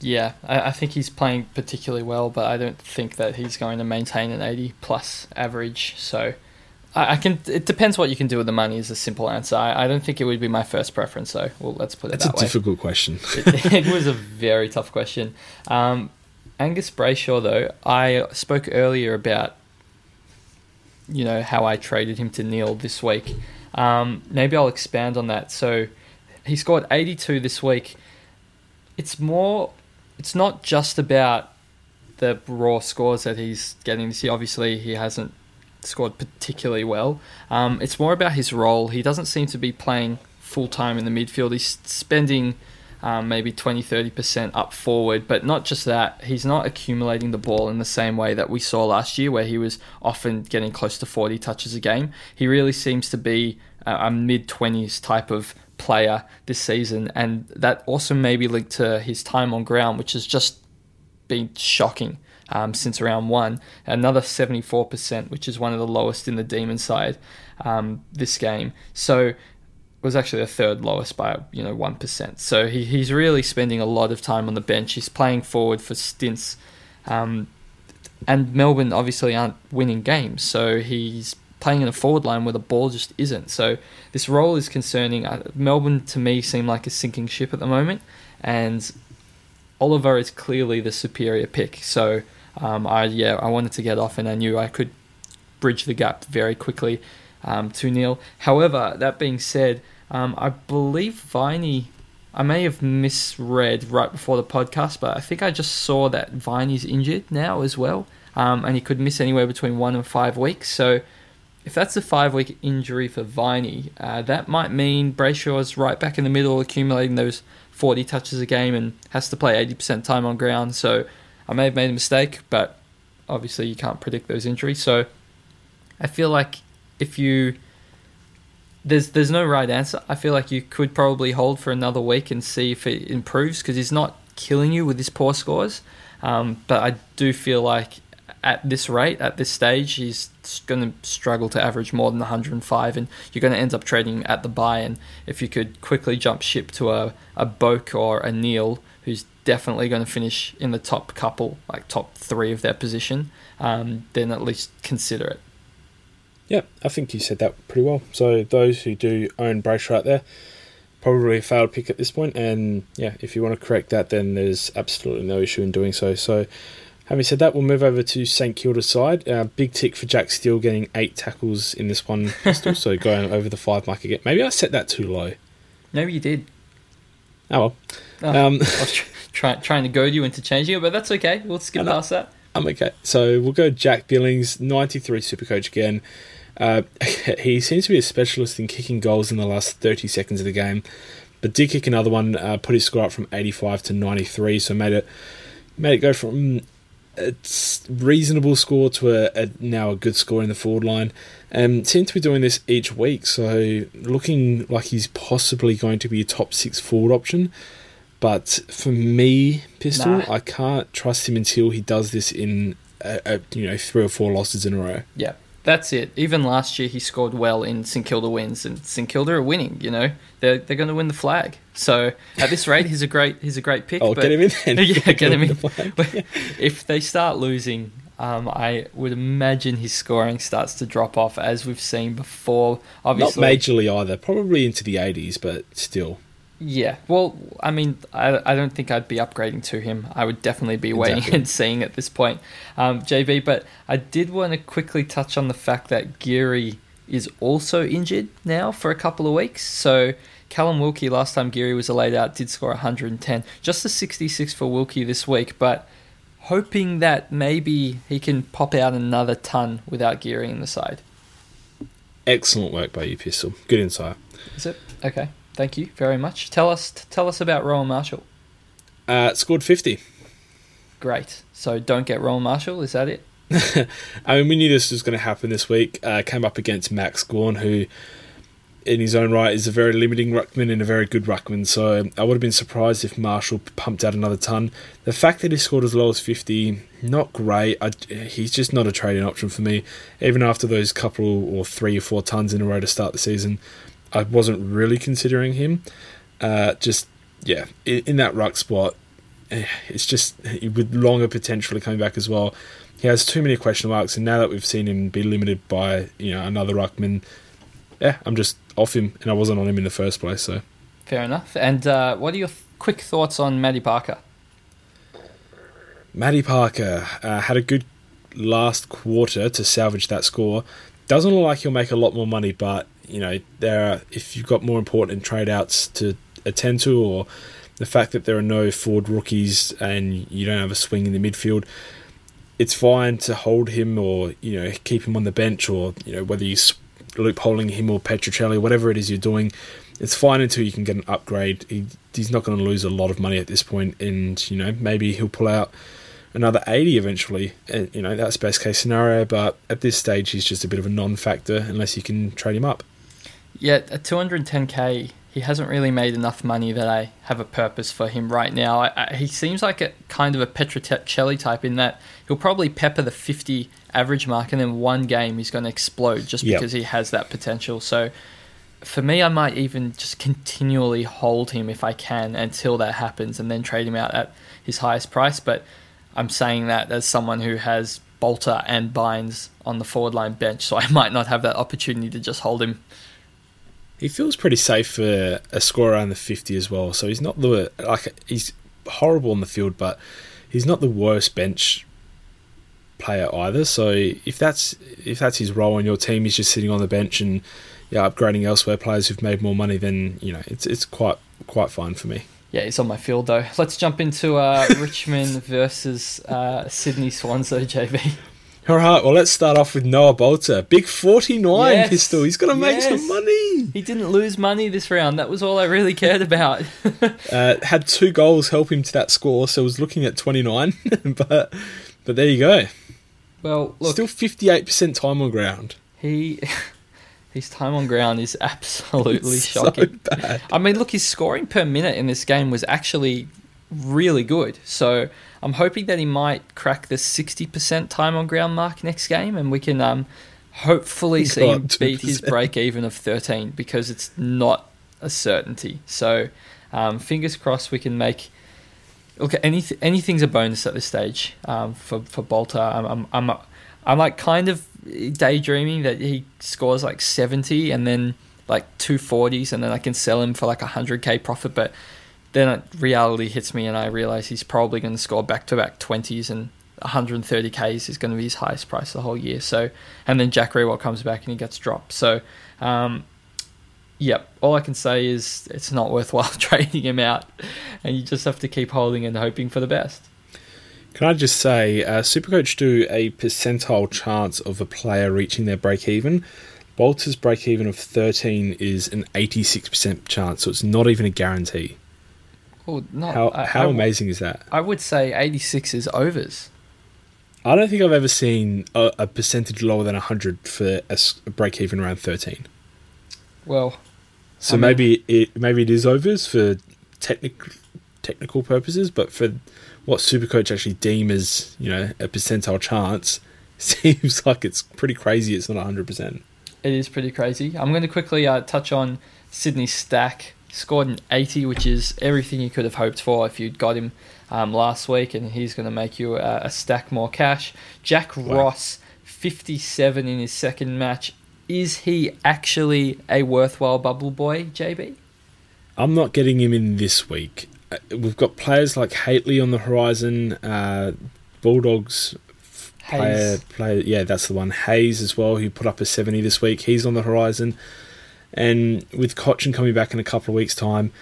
Yeah, I, I, think he's playing particularly well, but I don't think that he's going to maintain an 80 plus average. So I, I can. It depends what you can do with the money. Is a simple answer. I, I don't think it would be my first preference. though. well, let's put it That's that way. A difficult question. it, it, was a very tough question. Um, Angus Brayshaw, though, I spoke earlier about, you know, how I traded him to Neale this week. Um, maybe I'll expand on that. So he scored 82 this week. It's more it's not just about the raw scores that he's getting this year. Obviously, he hasn't scored particularly well. Um, it's more about his role. He doesn't seem to be playing full time in the midfield. He's spending um, maybe 20 30% up forward, but not just that, he's not accumulating the ball in the same way that we saw last year, where he was often getting close to 40 touches a game. He really seems to be a mid 20s type of player this season, and that also may be linked to his time on ground, which has just been shocking um, since round one. Another 74%, which is one of the lowest in the Demon side um, this game. So was actually the third lowest by you know one percent. So he, he's really spending a lot of time on the bench. He's playing forward for stints, um, and Melbourne obviously aren't winning games. So he's playing in a forward line where the ball just isn't. So this role is concerning. Uh, Melbourne to me seem like a sinking ship at the moment, and Oliver is clearly the superior pick. So um, I yeah I wanted to get off and I knew I could bridge the gap very quickly um, to Neale. However, that being said, um, I believe Viney. I may have misread right before the podcast, but I think I just saw that Viney's injured now as well, um, and he could miss anywhere between one and five weeks. So, if that's a five-week injury for Viney, uh, that might mean Brayshaw's right back in the middle, accumulating those 40 touches a game, and has to play 80% time on ground. So, I may have made a mistake, but obviously you can't predict those injuries. So I feel like if you there's there's no right answer. I feel like you could probably hold for another week and see if it improves because he's not killing you with his poor scores. Um, but I do feel like at this rate, at this stage, he's going to struggle to average more than 105, and you're going to end up trading at the buy. And if you could quickly jump ship to a, a Boak or a Neale, who's definitely going to finish in the top couple, like top three of their position, um, then at least consider it. Yeah, I think you said that pretty well. So those who do own Brayshaw out there, probably a failed pick at this point. and yeah, if you want to correct that, then there's absolutely no issue in doing so. So. Having said that, we'll move over to St Kilda's side. Uh, big tick for Jack Steele getting eight tackles in this one pistol, so going over the five mark again. Maybe I set that too low. Maybe you did. Oh well. Oh, um, try, trying to goad you into changing it, but that's okay. We'll skip past that. I'm okay. So we'll go Jack Billings, 93 Supercoach again. Uh, he seems to be a specialist in kicking goals in the last 30 seconds of the game, but did kick another one, uh, put his score up from 85 to 93, so made it made it go from a reasonable score to a, a now a good score in the forward line. Um, seems to be doing this each week, so looking like he's possibly going to be a top six forward option. But for me, Pistol, nah. I can't trust him until he does this in a, a, you know three or four losses in a row. Yeah, that's it. Even last year, he scored well in St Kilda wins, and St Kilda are winning. You know, they're they're going to win the flag. So at this rate, he's a great he's a great pick. Oh, but, get him in then. yeah, get him in. The if they start losing, um, I would imagine his scoring starts to drop off, as we've seen before. Obviously, not majorly either. Probably into the eighties, but still. Yeah, well, I mean, I, I don't think I'd be upgrading to him. I would definitely be waiting exactly. and seeing at this point, um, JB. But I did want to quickly touch on the fact that Geary is also injured now for a couple of weeks. So Callum Wilkie, last time Geary was laid out, did score 110. Just a 66 for Wilkie this week, but hoping that maybe he can pop out another ton without Geary in the side. Excellent work by you, Pistol. Good insight. Is it? Okay. Thank you very much. Tell us tell us about Rowan Marshall. Uh, scored fifty. Great. So don't get Rowan Marshall. Is that it? I mean, we knew this was going to happen this week. Uh, came up against Max Gawn, who, in his own right, is a very limiting ruckman and a very good ruckman. So I would have been surprised if Marshall pumped out another ton. The fact that he scored as low as fifty, not great. I, he's just not a trading option for me. Even after those couple or three or four tons in a row to start the season, I wasn't really considering him. Uh, just yeah, in, in, that ruck spot, eh, it's just with Longer potentially coming back as well. He has too many question marks, and now that we've seen him be limited by you know another ruckman, yeah, I'm just off him, and I wasn't on him in the first place. So fair enough. And uh, what are your th- quick thoughts on Matty Parker? Matty Parker uh, had a good last quarter to salvage that score. Doesn't look like he'll make a lot more money, but you know, there are, if you've got more important trade outs to attend to or the fact that there are no forward rookies and you don't have a swing in the midfield, it's fine to hold him or you know keep him on the bench or you know whether you loopholing him or Petruccelle, whatever it is you're doing. It's fine until you can get an upgrade. He, he's not going to lose a lot of money at this point, and you know maybe he'll pull out another 80 eventually. And, you know that's best case scenario, but at this stage he's just a bit of a non-factor unless you can trade him up. Yeah, at 210k, he hasn't really made enough money that I have a purpose for him right now. I, I, he seems like a kind of a Petruccelle type in that he'll probably pepper the 50 average mark, and then one game he's going to explode just Yep. because he has that potential. So for me, I might even just continually hold him if I can until that happens, and then trade him out at his highest price. But I'm saying that as someone who has Balta and Bynes on the forward line bench, so I might not have that opportunity to just hold him. He feels pretty safe for a score around the 50 as well. So he's not the like he's horrible on the field, but he's not the worst bench player either. So if that's if that's his role on your team, he's just sitting on the bench and yeah, upgrading elsewhere players who've made more money. Then you know it's it's quite quite fine for me. Yeah, he's on my field though. Let's jump into uh, Richmond versus uh, Sydney Swans though, JB. All right, well let's start off with Noah Balta, big 49 Yes, pistol. He's going to make yes. some money. He didn't lose money this round. That was all I really cared about. Uh, had two goals help him to that score, so was looking at 29. but but there you go. well, look, Still 58% time on ground. he his time on ground is absolutely So shocking. bad. I mean, look, his scoring per minute in this game was actually really good. So I'm hoping that he might crack the 60% time on ground mark next game, and we can um, hopefully see him beat his break even of 13 because it's not a certainty. So um, fingers crossed we can make. Look, anyth- anything's a bonus at this stage um, for for Balta. I'm, I'm I'm I'm like kind of daydreaming that he scores like 70 and then like two forties, and then I can sell him for like a hundred k profit. But then reality hits me, and I realize he's probably going to score back to back twenties, and 130 k's is going to be his highest price the whole year. So, and then Jack Riewoldt comes back and he gets dropped. So, um, yep. All I can say is it's not worthwhile trading him out, and you just have to keep holding and hoping for the best. Can I just say, uh, Supercoach do a percentile chance of a player reaching their break even. Balta's break even of 13 is an 86% chance, so it's not even a guarantee. Oh, not, How, I, how I, amazing is that? I would say 86 is overs. I don't think I've ever seen a, a percentage lower than 100 for a break even around 13. Well, So I mean- maybe it maybe it is overs for technical technical purposes, but for what Supercoach actually deem as you know a percentile chance, seems like it's pretty crazy. It's not 100. percent It is pretty crazy. I'm going to quickly uh, touch on Sydney Stack. Scored an 80, which is everything you could have hoped for if you'd got him um, last week, and he's going to make you a, a stack more cash. Jack Wow. Ross, 57 in his second match. Is he actually a worthwhile bubble boy, JB? I'm not getting him in this week. Uh, We've got players like Haitley on the horizon, uh, Bulldogs player, Hayes. player, yeah, that's the one. Hayes as well, who put up a 70 this week. He's on the horizon. And with Cotchin coming back in a couple of weeks' time,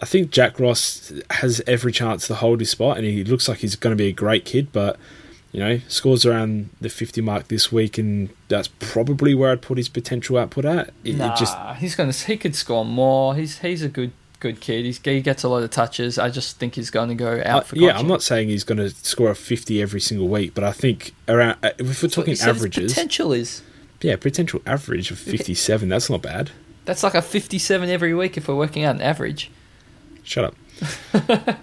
I think Jack Ross has every chance to hold his spot, and he looks like he's going to be a great kid. But you know, scores around the 50 mark this week, and that's probably where I'd put his potential output at. It, it Nah, just he's going to. He could score more. He's he's a good good kid. He's, he gets a lot of touches. I just think he's going to go out Uh, for. yeah, I'm not saying he's going to score a 50 every single week, but I think around uh, if we're That's talking averages, potential is. yeah, potential average of 57. That's not bad. That's like a 57 every week if we're working out an average. Shut up.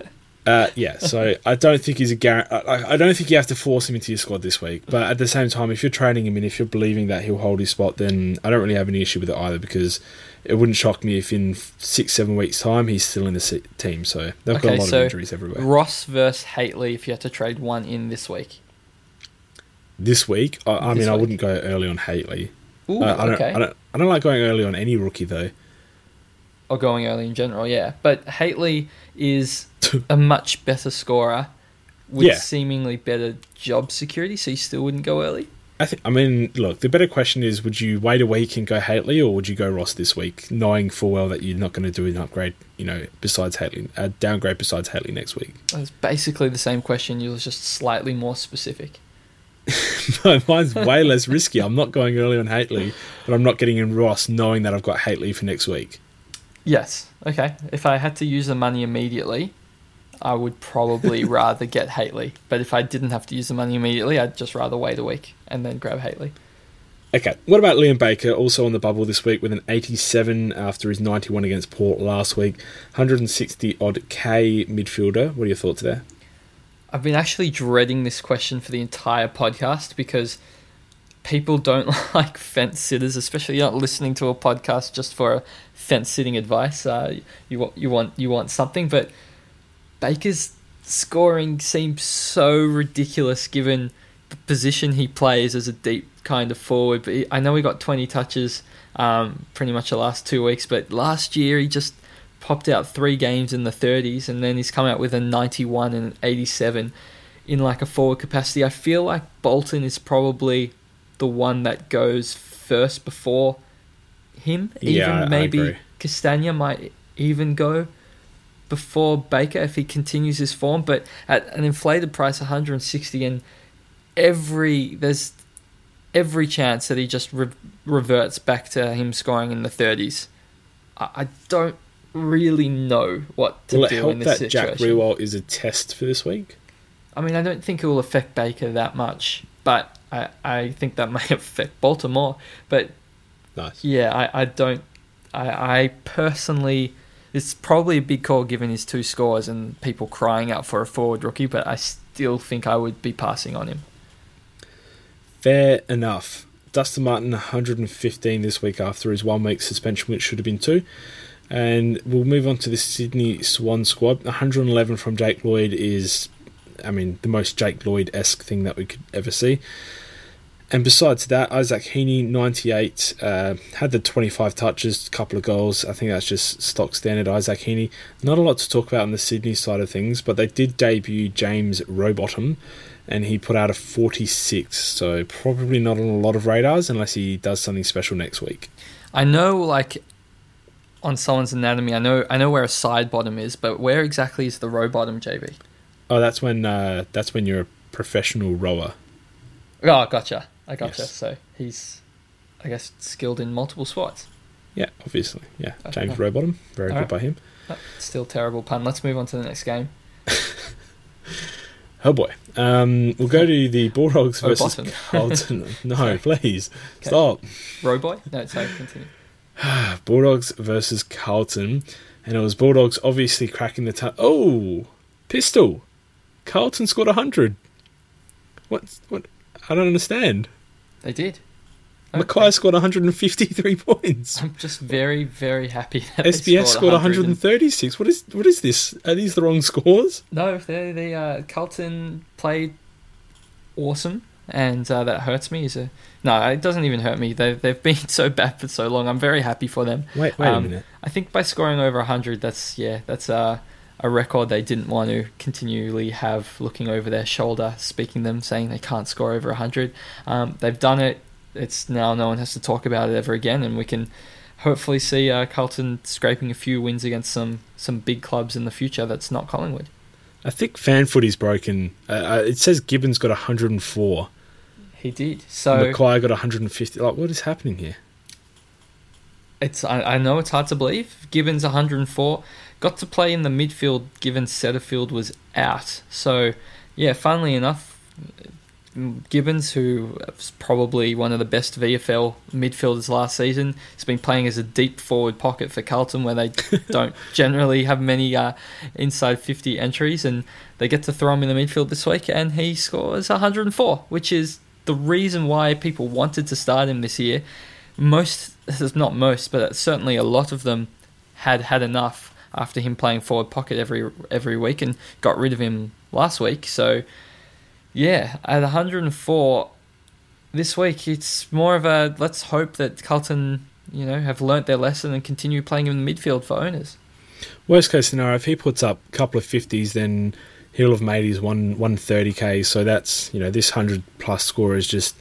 uh, yeah, so I don't think he's a guarantee. I, I don't think you have to force him into your squad this week. But at the same time, if you're training him and if you're believing that he'll hold his spot, then I don't really have any issue with it either because it wouldn't shock me if in six, seven weeks' time he's still in the team. So they've got Okay, a lot so of injuries everywhere. Ross versus Haitley if you had to trade one in this week. This week, I, I This mean, I wouldn't go early on Haitley. Ooh, Uh, I, don't, okay. I don't. I don't like going early on any rookie though. or going early in general, yeah. But Haitley is a much better scorer with Yeah. seemingly better job security, so you still wouldn't go early. I think. I mean, look. The better question is: Would you wait a week and go Hately, or would you go Ross this week, knowing full well that you're not going to do an upgrade? You know, besides Hately, a downgrade besides Hately next week. It's basically the same question. You was just slightly more specific. Mine's way less risky. I'm not going early on Hately, but I'm not getting in Ross, knowing that I've got Hately for next week. Yes. Okay. If I had to use the money immediately, I would probably rather get Hately. But if I didn't have to use the money immediately, I'd just rather wait a week and then grab Hately. Okay, what about Liam Baker, also on the bubble this week with an 87 after his 91 against Port last week, 160 odd K midfielder. What are your thoughts there? I've been actually dreading this question for the entire podcast because people don't like fence sitters, especially you're not listening to a podcast just for fence sitting advice. Uh, you want you want you want something, but Baker's scoring seems so ridiculous given the position he plays as a deep kind of forward. But he, I know he got 20 touches um, pretty much the last two weeks, but last year he just popped out three games in the 30s and then he's come out with a 91 and an 87 in like a forward capacity. I feel like Bolton is probably the one that goes first before him. Yeah, even I maybe. Castagna might even go before Baker if he continues his form, but at an inflated price 160 and every there's every chance that he just re- reverts back to him scoring in the 30s. I, I don't really know what to Will it do help in this that Jack situation. Riewoldt is a test for this week? I mean, I don't think it will affect Baker that much, but I, I think that may affect Balta more. But Nice. yeah, I, I don't. I, I personally, it's probably a big call given his two scores and people crying out for a forward rookie, but I still think I would be passing on him. Fair enough. Dustin Martin, 115 this week after his one week suspension, which should have been two. And we'll move on to the Sydney Swan squad. 111 from Jake Lloyd is, I mean, the most Jake Lloyd esque thing that we could ever see. And besides that, Isaac Heaney, 98, uh, had the 25 touches, couple of goals. I think that's just stock standard Isaac Heaney. Not a lot to talk about on the Sydney side of things, but they did debut James Rowbottom, and he put out a 46. So probably not on a lot of radars unless he does something special next week. I know, like, on someone's anatomy, I know I know where a side bottom is, but where exactly is the row bottom, JB? Oh, that's when uh, that's when you're a professional rower. Oh, gotcha. I gotcha. Yes. So he's, I guess, skilled in multiple spots. Yeah, obviously. Yeah, Okay. James Rowbottom, very All good by him. Oh, still terrible pun. Let's move on to the next game. Oh boy. Um, we'll go to the Bulldogs Oh, versus. Carlton. no, please Okay. stop. Rowboy? No, sorry, continue. Bulldogs versus Carlton, and it was Bulldogs obviously cracking the top. Oh, pistol! Carlton scored hundred. What? What? I don't understand. They did. McKay scored 153 points. I'm just very, very happy that they SBS scored 100 and- 136. What is? What is this? Are these the wrong scores? No, they they uh, Carlton played awesome, and uh, that hurts me. Is a no, it doesn't even hurt me. They they've been so bad for so long. I'm very happy for them. Wait, wait Um, a minute. I think by scoring over 100, that's yeah, that's uh, a record they didn't want to continually have looking over their shoulder, speaking them, saying they can't score over 100. Um, they've done it. It's now no one has to talk about it ever again, and we can hopefully see uh, Carlton scraping a few wins against some some big clubs in the future. That's not Collingwood. I think fan footy's broken. Uh, uh, it says Gibbons got 104. He did. So McKay got 150. Like, what is happening here? It's I, I know it's hard to believe. Gibbons 104 got to play in the midfield given Setterfield was out. So yeah, funnily enough, Gibbons, who was probably one of the best VFL midfielders last season, has been playing as a deep forward pocket for Carlton, where they don't generally have many uh, inside 50 entries, and they get to throw him in the midfield this week, and he scores 104, which is the reason why people wanted to start him this year. Most, this is not most, but certainly a lot of them had had enough after him playing forward pocket every every week and got rid of him last week. So yeah, at 104 this week, it's more of a let's hope that Carlton, you know, have learnt their lesson and continue playing in the midfield for owners. Worst case scenario, if he puts up a couple of 50s, then he'll have made his one 130k. So that's, you know, this 100 plus score is just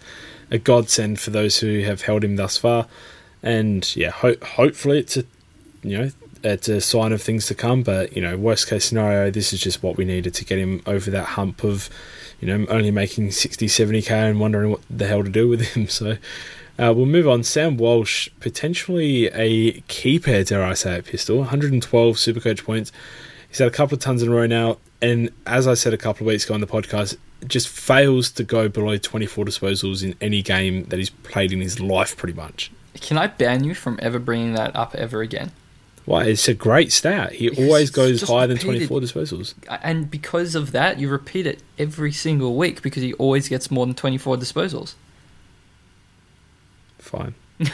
a godsend for those who have held him thus far. And yeah, ho- hopefully it's a you know it's a sign of things to come. But you know, worst case scenario, this is just what we needed to get him over that hump of you know only making 60, 70 k and wondering what the hell to do with him. So. Uh, we'll move on. Sam Walsh, potentially a keeper, dare I say it, pistol. 112 Supercoach points. He's had a couple of tons in a row now. And as I said a couple of weeks ago on the podcast, just fails to go below 24 disposals in any game that he's played in his life, pretty much. Can I ban you from ever bringing that up ever again? Why? It's a great stat. He Because always goes higher than 24 disposals. And because of that, you repeat it every single week because he always gets more than 24 disposals. Fine.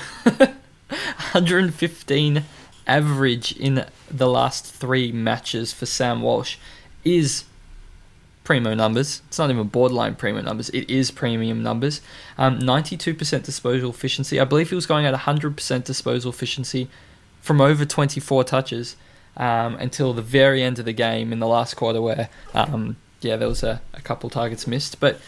115 average in the last three matches for Sam Walsh is primo numbers. It's not even borderline primo numbers. It is premium numbers. Um, 92% disposal efficiency. I believe he was going at 100% disposal efficiency from over 24 touches um, until the very end of the game in the last quarter where, um, yeah, there was a, a couple targets missed. But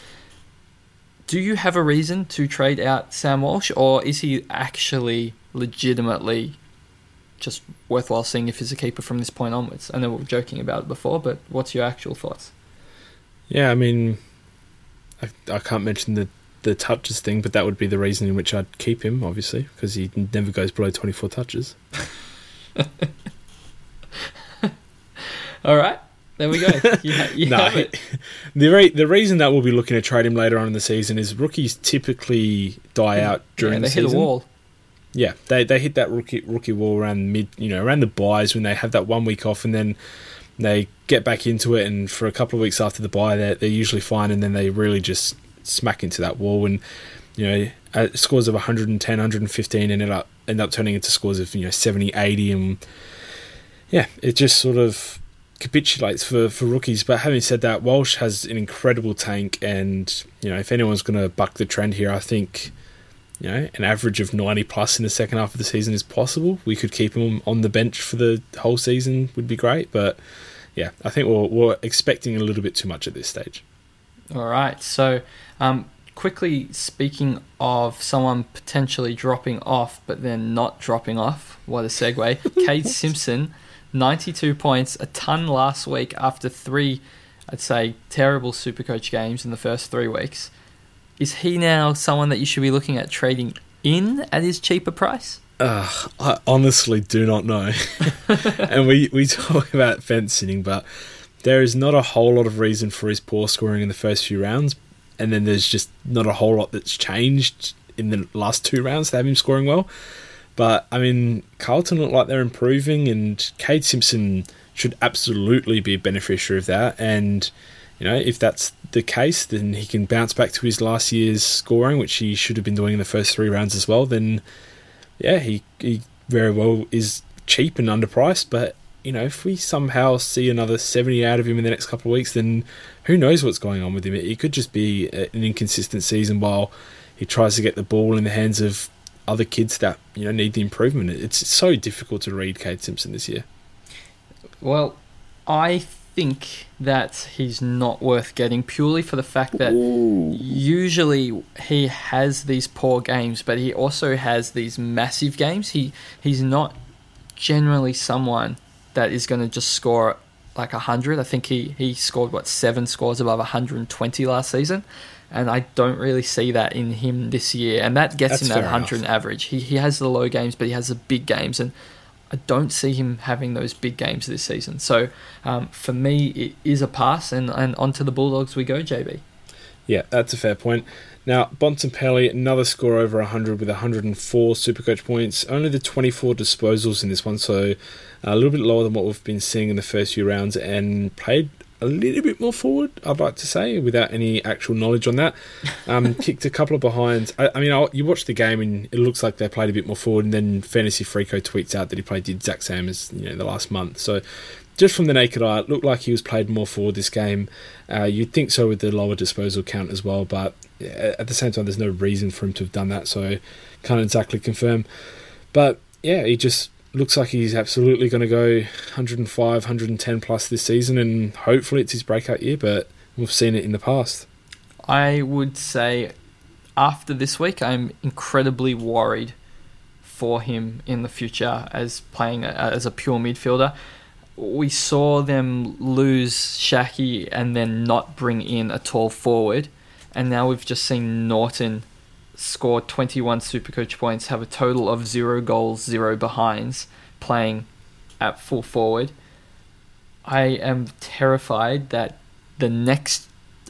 do you have a reason to trade out Sam Walsh, or is he actually legitimately just worthwhile seeing if he's a keeper from this point onwards? I know we were joking about it before, but what's your actual thoughts? Yeah, I mean, I, I can't mention the, the touches thing, but that would be the reason in which I'd keep him, obviously, because he never goes below 24 touches. All right, there we go. You, ha- you No, have it. the re- the reason that we'll be looking to trade him later on in the season is rookies typically die out during yeah, they the hit season. a wall. Yeah, they they hit that rookie rookie wall around mid, you know, around the buys when they have that one week off, and then they get back into it, and for a couple of weeks after the buy, they're they're usually fine, and then they really just smack into that wall, and you know, uh, scores of 110, 115, and end up end up turning into scores of you know 70, 80, and yeah, it just sort of capitulates for, for rookies. But having said that, Walsh has an incredible tank, and you know if anyone's going to buck the trend here, I think you know an average of ninety plus in the second half of the season is possible. We could keep him on the bench for the whole season, would be great. But yeah, I think we're we're expecting a little bit too much at this stage. All right. So, um, quickly speaking of someone potentially dropping off, but then not dropping off. What a segue. Kade Simpson, 92 points, a ton last week after three, I'd say, terrible Supercoach games in the first three weeks. Is he now someone that you should be looking at trading in at his cheaper price? Uh, I honestly do not know. and we, we talk about fence sitting, but there is not a whole lot of reason for his poor scoring in the first few rounds. And then there's just not a whole lot that's changed in the last two rounds to have him scoring well. But, I mean, Carlton look like they're improving, and Kade Simpson should absolutely be a beneficiary of that. And, you know, if that's the case, then he can bounce back to his last year's scoring, which he should have been doing in the first three rounds as well. Then yeah, he, he very well is cheap and underpriced, but you know, if we somehow see another 70 out of him in the next couple of weeks, then who knows what's going on with him? It could just be an inconsistent season while he tries to get the ball in the hands of other kids that you know need the improvement. It's so difficult to read Kade Simpson this year. Well, I think that he's not worth getting purely for the fact that usually he has these poor games, but he also has these massive games. He he's not generally someone that is going to just score like 100. I think he, he scored, what, seven scores above 120 last season. And I don't really see that in him this year. And that gets That's him that 100 enough. average. He, he has the low games, but he has the big games. And I don't see him having those big games this season. So um, for me, it is a pass. And, and onto the Bulldogs we go, JB. Yeah, that's a fair point. Now, Bontempelli, another score over 100 with 104 Supercoach points. Only the 24 disposals in this one, so a little bit lower than what we've been seeing in the first few rounds, and played a little bit more forward, I'd like to say, without any actual knowledge on that. Um, kicked a couple of behinds. I, I mean, I, you watch the game, and it looks like they played a bit more forward, and then Fantasy Freako tweets out that he played the exact same as you know the last month. So just from the naked eye, it looked like he was played more forward this game. Uh, you'd think so with the lower disposal count as well, but at the same time, there's no reason for him to have done that, so can't exactly confirm. But yeah, he just looks like he's absolutely going to go 105, 110 plus this season, and hopefully it's his breakout year, but we've seen it in the past. I would say after this week, I'm incredibly worried for him in the future as playing as a pure midfielder. We saw them lose Shaki and then not bring in a tall forward, and now we've just seen Norton score 21 Supercoach points, have a total of zero goals, zero behinds, playing at full forward. I am terrified that the next,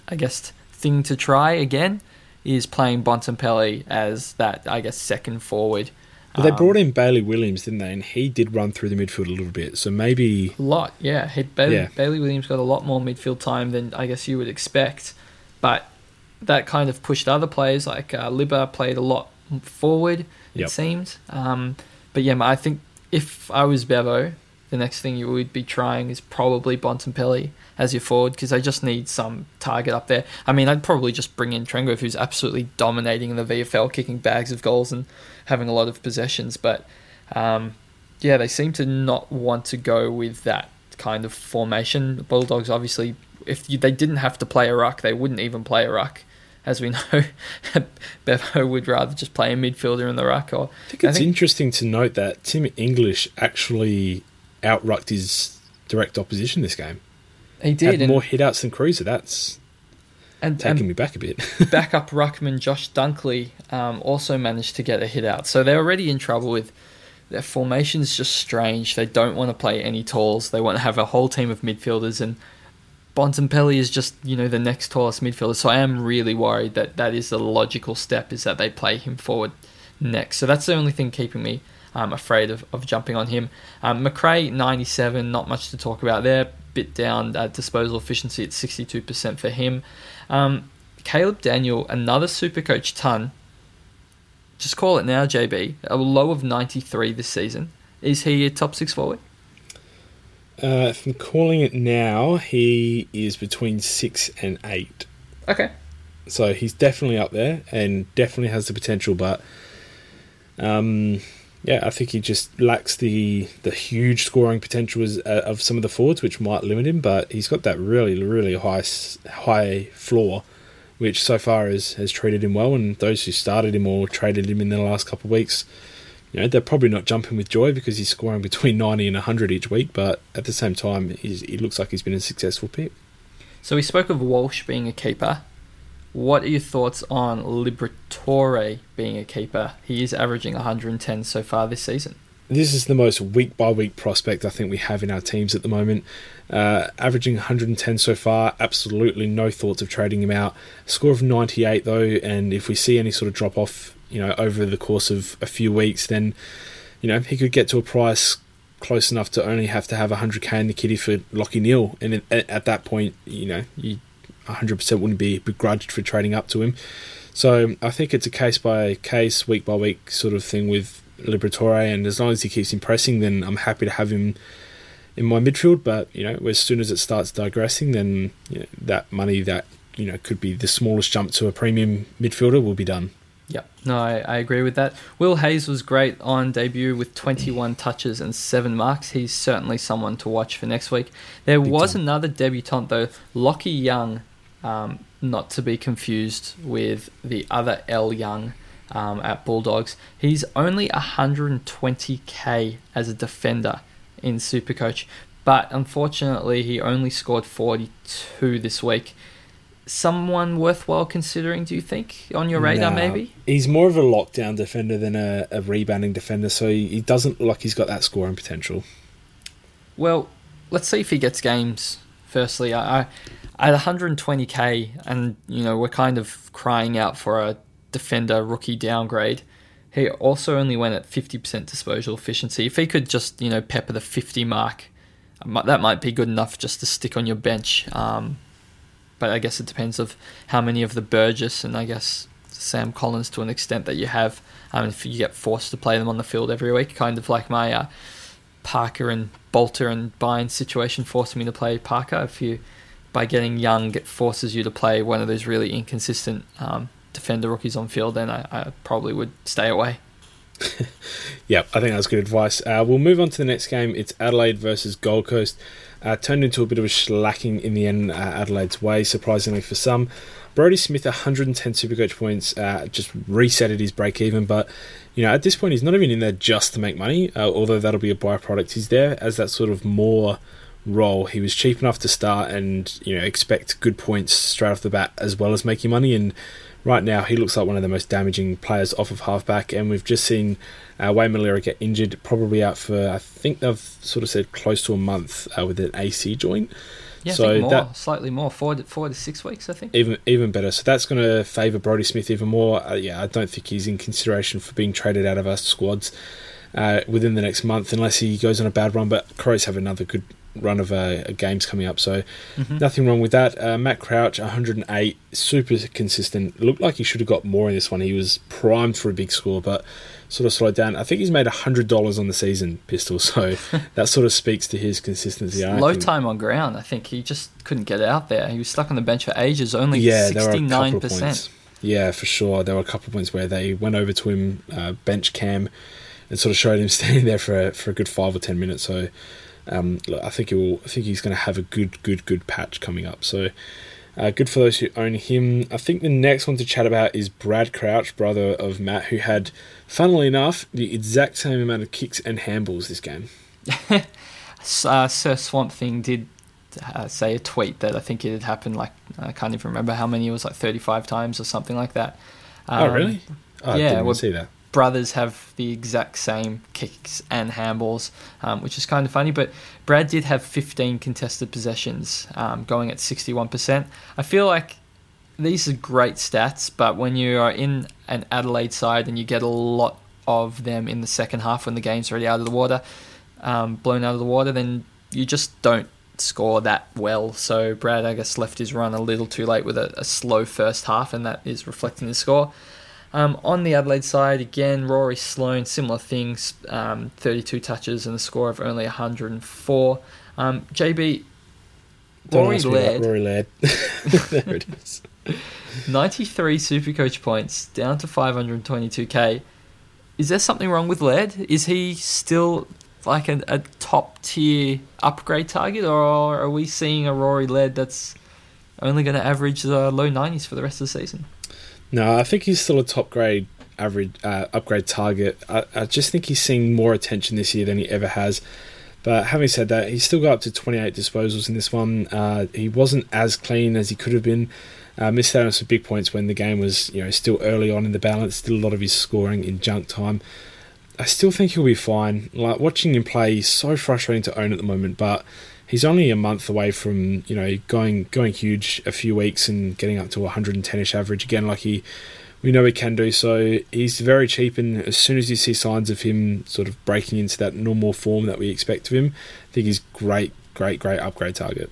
I guess, thing to try again is playing Bontempelli as that, I guess, second forward. But they um, brought in Bailey Williams, didn't they? And he did run through the midfield a little bit. So maybe A lot, yeah. He, Bailey, Yeah. Bailey Williams got a lot more midfield time than I guess you would expect, but that kind of pushed other players like uh, Libba played a lot forward. It Yep. seemed, um, but yeah, I think if I was Bevo, the next thing you would be trying is probably Bontempelli as your forward because they just need some target up there. I mean, I'd probably just bring in Trengove, who's absolutely dominating in the VFL, kicking bags of goals and having a lot of possessions, but. Um, yeah, they seem to not want to go with that kind of formation. The Bulldogs, obviously, if you, they didn't have to play a ruck, they wouldn't even play a ruck. As we know, Bevo would rather just play a midfielder in the ruck. Or I think it's interesting to note that Tim English actually outrucked his direct opposition this game. he Had did, and, more hitouts than Cruiser. That's and, taking and me back a bit. backup ruckman Josh Dunkley um, also managed to get a hit out. So they're already in trouble with their formation's just strange. They don't want to play any talls. They want to have a whole team of midfielders, and Bontempelli is just you know the next tallest midfielder. So I am really worried that that is the logical step is that they play him forward next. So that's the only thing keeping me um, afraid of, of jumping on him. Um, Macrae 97, not much to talk about there. Bit down uh, disposal efficiency at 62% for him. Um, Caleb Daniel, another super coach ton. Just call it now, JB. A low of 93 this season. Is he a top six forward? Uh, if I'm calling it now, he is between six and eight. Okay. So he's definitely up there and definitely has the potential, but um, yeah, I think he just lacks the the huge scoring potential as, uh, of some of the forwards, which might limit him. But he's got that really, really high high floor, which so far has has treated him well. And those who started him or traded him in the last couple of weeks, you know, they're probably not jumping with joy because he's scoring between ninety and hundred each week. But at the same time, he's, he looks like he's been a successful pick. So we spoke of Walsh being a keeper. What are your thoughts on Liberatore being a keeper? He is averaging 110 so far this season. this is the most week by week prospect I think we have in our teams at the moment. Uh, averaging 110 so far, absolutely no thoughts of trading him out. Score of 98 though, and if we see any sort of drop off, you know, over the course of a few weeks, then you know he could get to a price close enough to only have to have 100k in the kitty for Lachie Neale, and at, at that point, you know, you 100% wouldn't be begrudged for trading up to him. So I think it's a case by case, week by week sort of thing with Liberatore, and as long as he keeps impressing, then I'm happy to have him in my midfield. But you know, as soon as it starts digressing, then you know, that money that you know could be the smallest jump to a premium midfielder will be done. Yep. No, I, I agree with that. Will Hayes was great on debut with 21 touches and 7 marks. He's certainly someone to watch for next week. There Big was time. another debutant, though, Lachie Young, um, not to be confused with the other L Young um, at Bulldogs. He's only 120k as a defender in Supercoach, but unfortunately, he only scored 42 this week. Someone worthwhile considering, do you think, on your radar, Nah, maybe? he's more of a lockdown defender than a, a rebounding defender, so he, he doesn't look like he's got that scoring potential. Well, let's see if he gets games. Firstly, I, I at 120k, and you know we're kind of crying out for a defender rookie downgrade. He also only went at 50% disposal efficiency. If he could just you know pepper the 50 mark, that might be good enough just to stick on your bench. Um, but I guess it depends of how many of the Burgess and I guess Sam Collins to an extent that you have. Um, if you get forced to play them on the field every week, kind of like my uh, Parker and Balta and Bynes situation forced me to play Parker. If you, by getting young, it forces you to play one of those really inconsistent um, defender rookies on field, then I, I probably would stay away. yeah, I think that's good advice. Uh, we'll move on to the next game. It's Adelaide versus Gold Coast. Uh, turned into a bit of a slacking in the end, uh, Adelaide's way, surprisingly for some. Brodie Smith, 110 Supercoach points, uh, just resetted his break even. But you know, at this point, he's not even in there just to make money. Uh, although that'll be a byproduct. He's there as that sort of more role. He was cheap enough to start and you know expect good points straight off the bat as well as making money. And right now, he looks like one of the most damaging players off of halfback. And we've just seen uh, Wayne Milera get injured, probably out for I think they've sort of said close to a month uh, with an AC joint. Yeah, so more, that, slightly more, four to, four to six weeks, I think. Even even better. So that's going to favour Brodie Smith even more. Uh, yeah, I don't think he's in consideration for being traded out of our squads uh, within the next month, unless he goes on a bad run. But Crows have another good run of uh, games coming up, so mm-hmm. nothing wrong with that. Uh, Matt Crouch, 108, super consistent. Looked like he should have got more in this one. He was primed for a big score, but sort of slowed down. I think he's made $100 on the season, Pistol, so that sort of speaks to his consistency. Low think. time on ground. I think he just couldn't get out there. He was stuck on the bench for ages, only yeah, 69%. Yeah, for sure. There were a couple of points where they went over to him, uh, bench cam, and sort of showed him standing there for a, for a good five or ten minutes. So um, I think he will. I think he's going to have a good, good, good patch coming up. So uh, good for those who own him. I think the next one to chat about is Brad Crouch, brother of Matt, who had, funnily enough, the exact same amount of kicks and handballs this game. uh, Sir Swamp Thing did uh, say a tweet that I think it had happened like I can't even remember how many it was like 35 times or something like that. Um, oh really? Oh, yeah, I didn't well, see that brothers have the exact same kicks and handballs, um, which is kind of funny. But Brad did have 15 contested possessions, um, going at 61%. I feel like these are great stats, but when you are in an Adelaide side and you get a lot of them in the second half when the game's already out of the water, um, blown out of the water, then you just don't score that well. So Brad, I guess, left his run a little too late with a, a slow first half, and that is reflecting the score. Um, on the Adelaide side, again, Rory Sloane, similar things, um, 32 touches and a score of only 104. Um, JB, Rory Laird. Rory Laird. there it is. 93 Supercoach points, down to 522k. Is there something wrong with Laird? Is he still like a, a top tier upgrade target, or are we seeing a Rory Laird that's only going to average the low 90s for the rest of the season? No, I think he's still a top grade average uh, upgrade target. I, I just think he's seeing more attention this year than he ever has. But having said that, he still got up to 28 disposals in this one. Uh, he wasn't as clean as he could have been. Uh, missed out on some big points when the game was, you know, still early on in the balance. Still a lot of his scoring in junk time. I still think he'll be fine. Like watching him play, he's so frustrating to own at the moment. But he's only a month away from you know going going huge a few weeks and getting up to 110ish average again like he we know he can do so he's very cheap and as soon as you see signs of him sort of breaking into that normal form that we expect of him I think he's great great great upgrade target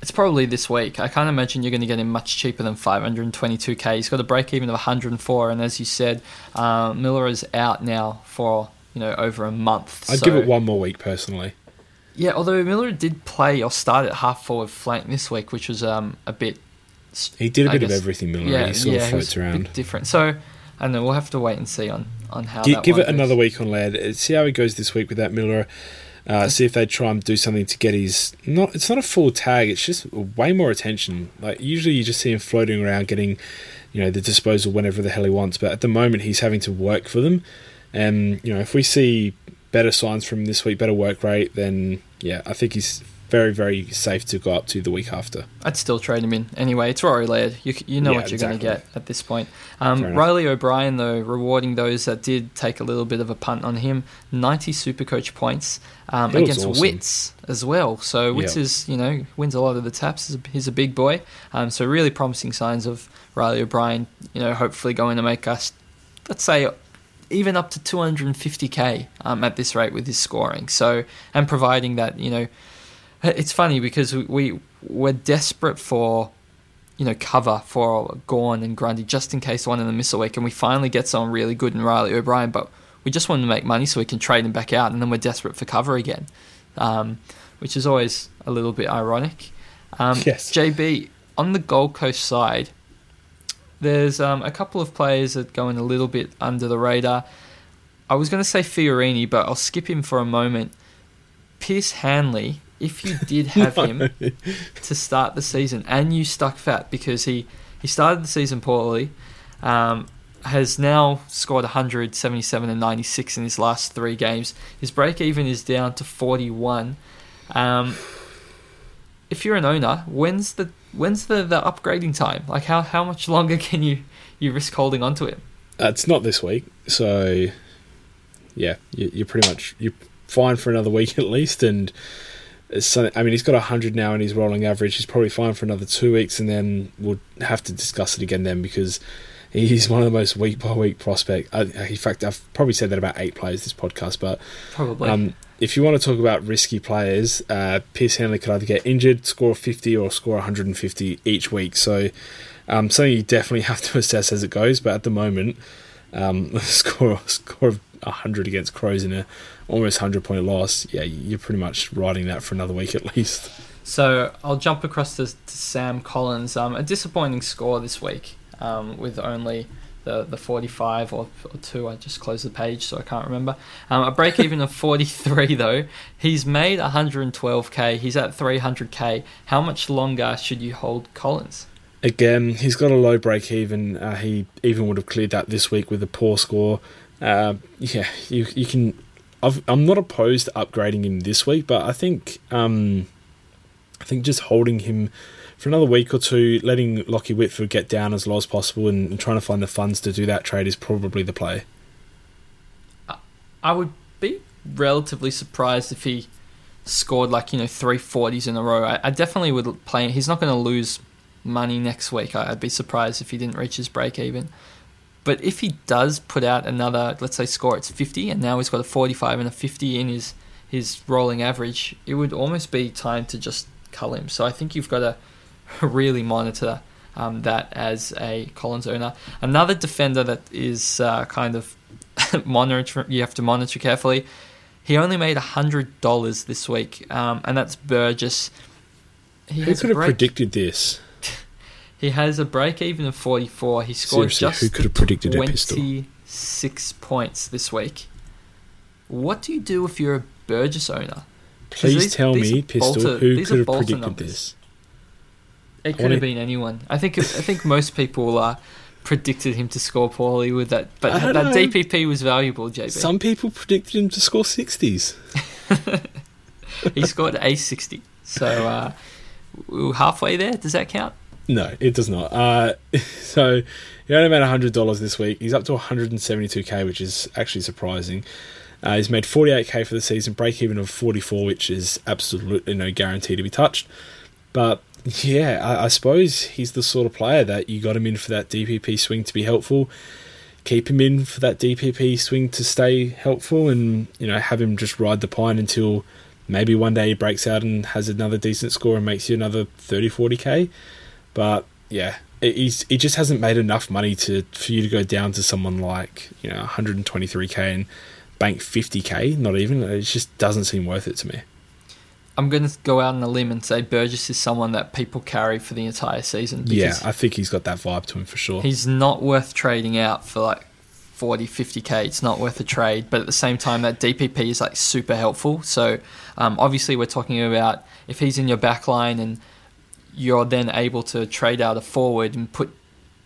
it's probably this week. I can't imagine you're going to get him much cheaper than 522k. He's got a break even of 104, and as you said, uh, Miller is out now for you know over a month. I'd so. give it one more week personally. Yeah, although Miller did play or start at half forward flank this week, which was um, a bit. He did a I bit guess, of everything, Miller. Yeah, he sort yeah, of floats around. different. So, I don't know. We'll have to wait and see on, on how. G- give it goes. another week on Laird. Uh, see how he goes this week with that Miller. Uh, see if they try and do something to get his not. It's not a full tag. It's just way more attention. Like usually, you just see him floating around, getting, you know, the disposal whenever the hell he wants. But at the moment, he's having to work for them. And you know, if we see better signs from this week, better work rate, then yeah, I think he's very, very safe to go up to the week after. I'd still trade him in anyway. It's Rory Laird. You, you know yeah, what you're exactly. going to get at this point. Um, Riley O'Brien, though, rewarding those that did take a little bit of a punt on him. 90 super coach points um, against awesome. Witts as well. So Witts yep. is, you know, wins a lot of the taps. He's a, he's a big boy. Um, so really promising signs of Riley O'Brien, you know, hopefully going to make us, let's say, even up to 250k um, at this rate with his scoring. So and providing that you know, it's funny because we we're desperate for you know cover for Gawn and Grundy just in case one of them miss a week, and we finally get someone really good in Riley O'Brien, but we just want to make money so we can trade him back out, and then we're desperate for cover again, um, which is always a little bit ironic. Um, yes. JB on the Gold Coast side there's um, a couple of players that going a little bit under the radar. I was going to say Fiorini, but I'll skip him for a moment. Pearce Hanley, if you did have no. him to start the season and you stuck fat because he, he started the season poorly, um, has now scored 177 and 96 in his last three games. His break even is down to 41. Um, if you're an owner, when's the when's the, the upgrading time? Like how, how much longer can you, you risk holding onto it? Uh, it's not this week, so yeah, you, you're pretty much you're fine for another week at least, and. So, I mean, he's got 100 now in his rolling average. He's probably fine for another two weeks, and then we'll have to discuss it again then because he's one of the most week by week prospect. I, in fact, I've probably said that about eight players this podcast, but probably. Um, if you want to talk about risky players, uh, Pearce Hanley could either get injured, score 50, or score 150 each week. So, um, something you definitely have to assess as it goes. But at the moment, um, score score of 100 against Crows in a almost 100 point loss, yeah, you're pretty much riding that for another week at least. So I'll jump across to, to Sam Collins. Um, a disappointing score this week um, with only the, the 45 or, or 2. I just closed the page, so I can't remember. Um, a break even of 43, though. He's made 112k. He's at 300k. How much longer should you hold Collins? Again, he's got a low break even. Uh, he even would have cleared that this week with a poor score. Uh, yeah, you you can. i am not opposed to upgrading him this week, but I think um, I think just holding him for another week or two, letting Lachie Whitfield get down as low as possible and, and trying to find the funds to do that trade is probably the play. I would be relatively surprised if he scored like you know three forties in a row. I, I definitely would play. He's not going to lose money next week. I, would be surprised if he didn't reach his break even. But if he does put out another, let's say, score it's fifty, and now he's got a forty-five and a fifty in his his rolling average, it would almost be time to just cull him. So I think you've got to really monitor um, that as a Collins owner. Another defender that is uh, kind of monitor you have to monitor carefully. He only made hundred dollars this week, um, and that's Burgess. He who could have predicted this? he has a break even of forty four. He scored Seriously, just who could have predicted twenty six points this week. What do you do if you're a Burgess owner? Please these, tell these me, Pistol, bolter, who could have predicted numbers. this? It could have been anyone. I think. I think most people uh, predicted him to score poorly with that, but that know. DPP was valuable. JB. Some people predicted him to score sixties. he scored a sixty, so uh, we halfway there. Does that count? No, it does not. Uh, so he only made hundred dollars this week. He's up to 172k, which is actually surprising. Uh, he's made 48k for the season, break even of 44, which is absolutely no guarantee to be touched. But yeah, I, I, suppose he's the sort of player that you got him in for that DPP swing to be helpful. Keep him in for that DPP swing to stay helpful, and you know have him just ride the pine until maybe one day he breaks out and has another decent score and makes you another 30, 40k. But yeah, it, he just hasn't made enough money to for you to go down to someone like you know 123k and bank 50k. Not even it just doesn't seem worth it to me. I'm going to go out on a limb and say Burgess is someone that people carry for the entire season. Yeah, I think he's got that vibe to him for sure. He's not worth trading out for like 40, 50k. It's not worth a trade. But at the same time, that DPP is like super helpful. So um, obviously, we're talking about if he's in your back line and you're then able to trade out a forward and put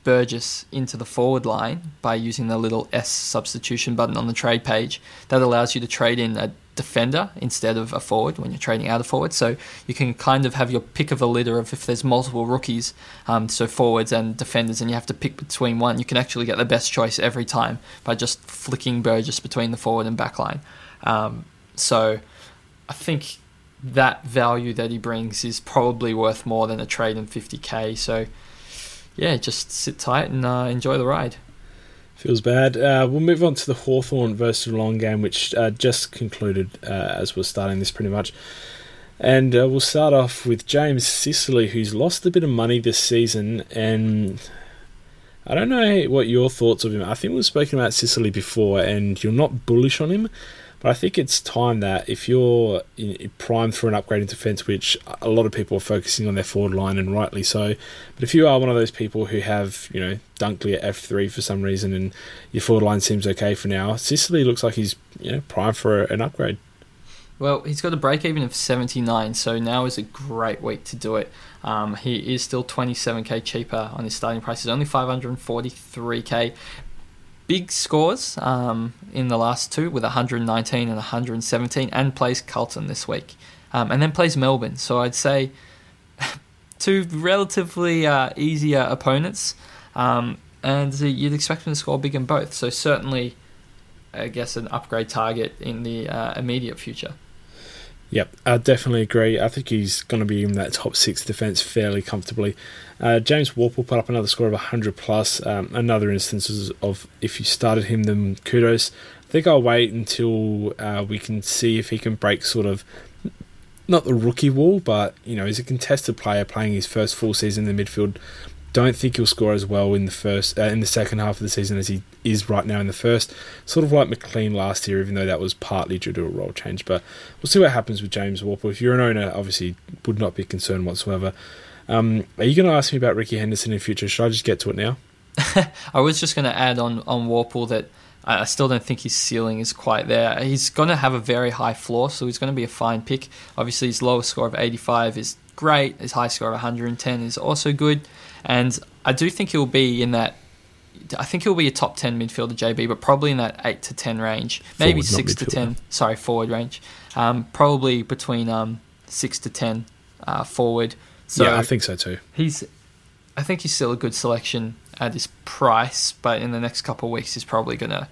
Burgess into the forward line by using the little S substitution button on the trade page. That allows you to trade in a defender instead of a forward when you're trading out a forward. So you can kind of have your pick of a litter of if there's multiple rookies, um, so forwards and defenders, and you have to pick between one. You can actually get the best choice every time by just flicking Burgess between the forward and back line. Um, so I think that value that he brings is probably worth more than a trade in 50k. So yeah, just sit tight and uh, enjoy the ride. Feels bad. Uh, we'll move on to the Hawthorn versus Long game, which uh, just concluded uh, as we're starting this pretty much. And uh, we'll start off with James Sicily, who's lost a bit of money this season. And I don't know what your thoughts of him. I think we've spoken about Sicily before, and you're not bullish on him. But I think it's time that if you're primed for an upgrade in defence, which a lot of people are focusing on their forward line and rightly so, but if you are one of those people who have, you know, Dunkley at F3 for some reason and your forward line seems okay for now, Sicily looks like he's, you know, primed for an upgrade. Well, he's got a break even of 79, so now is a great week to do it. Um, he is still 27k cheaper on his starting price. He's only 543k. Big scores um, in the last two with 119 and 117, and plays Carlton this week. Um, and then plays Melbourne. So I'd say two relatively uh, easier opponents. Um, and you'd expect him to score big in both. So certainly, I guess, an upgrade target in the uh, immediate future. Yep, I definitely agree. I think he's going to be in that top six defence fairly comfortably. Uh, James Worpel put up another score of 100 plus. Um, another instance of if you started him, then kudos. I think I'll wait until uh, we can see if he can break sort of not the rookie wall, but you know, he's a contested player playing his first full season in the midfield don't think he'll score as well in the first uh, in the second half of the season as he is right now in the first. Sort of like McLean last year, even though that was partly due to a role change. But we'll see what happens with James Worpel. If you're an owner, obviously would not be concerned whatsoever. Um, are you going to ask me about Ricky Henderson in future? Should I just get to it now? I was just going to add on on Worpel that I still don't think his ceiling is quite there. He's going to have a very high floor, so he's going to be a fine pick. Obviously, his lowest score of 85 is great. His high score of 110 is also good. And I do think he'll be in that. I think he'll be a top 10 midfielder, JB, but probably in that 8 to 10 range. Maybe forward, 6 to 10. Sorry, forward range. Um, probably between um, 6 to 10 uh, forward. So yeah, I think so too. He's, I think he's still a good selection at his price, but in the next couple of weeks, he's probably going to.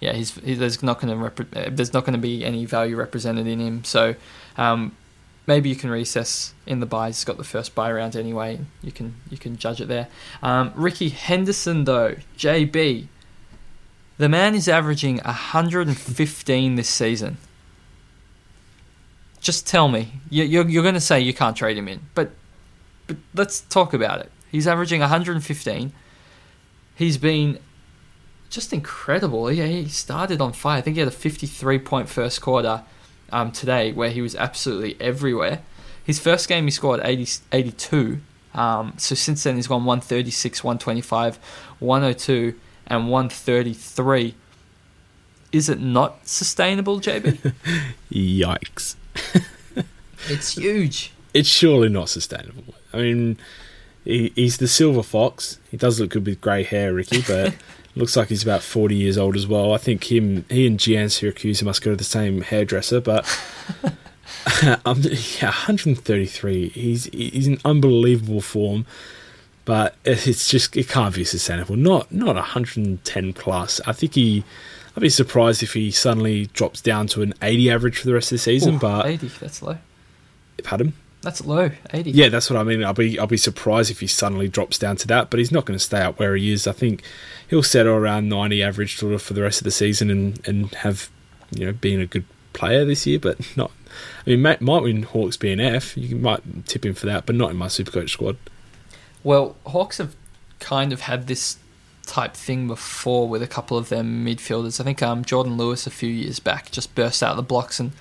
Yeah, he's, he, there's not going to rep- there's not going to be any value represented in him. So um, maybe you can recess in the buys. He's got the first buy round anyway. You can you can judge it there. Um, Ricky Henderson though, JB, the man is averaging 115 this season. Just tell me, you're you're going to say you can't trade him in, but but let's talk about it. He's averaging 115. He's been just incredible. He, he started on fire. I think he had a 53 point first quarter um, today where he was absolutely everywhere. His first game he scored 80, 82. Um, so since then he's gone 136, 125, 102, and 133. Is it not sustainable, JB? Yikes. it's huge. It's surely not sustainable. I mean, he, he's the silver fox. He does look good with grey hair, Ricky, but Looks like he's about 40 years old as well. I think him, he and Gian Siracusa must go to the same hairdresser, but um, yeah, 133. He's he's in unbelievable form, but it's just it can't be sustainable. Not not 110 plus. I think he. I'd be surprised if he suddenly drops down to an 80 average for the rest of the season. Ooh, but 80, that's low. Pardon? That's low, eighty. Yeah, that's what I mean. I'll be I'll be surprised if he suddenly drops down to that, but he's not going to stay up where he is. I think he'll settle around ninety average sort of for the rest of the season and and have you know being a good player this year, but not. I mean, might, might win Hawks BNF. You might tip him for that, but not in my Supercoach squad. Well, Hawks have kind of had this type thing before with a couple of their midfielders. I think um, Jordan Lewis a few years back just burst out of the blocks and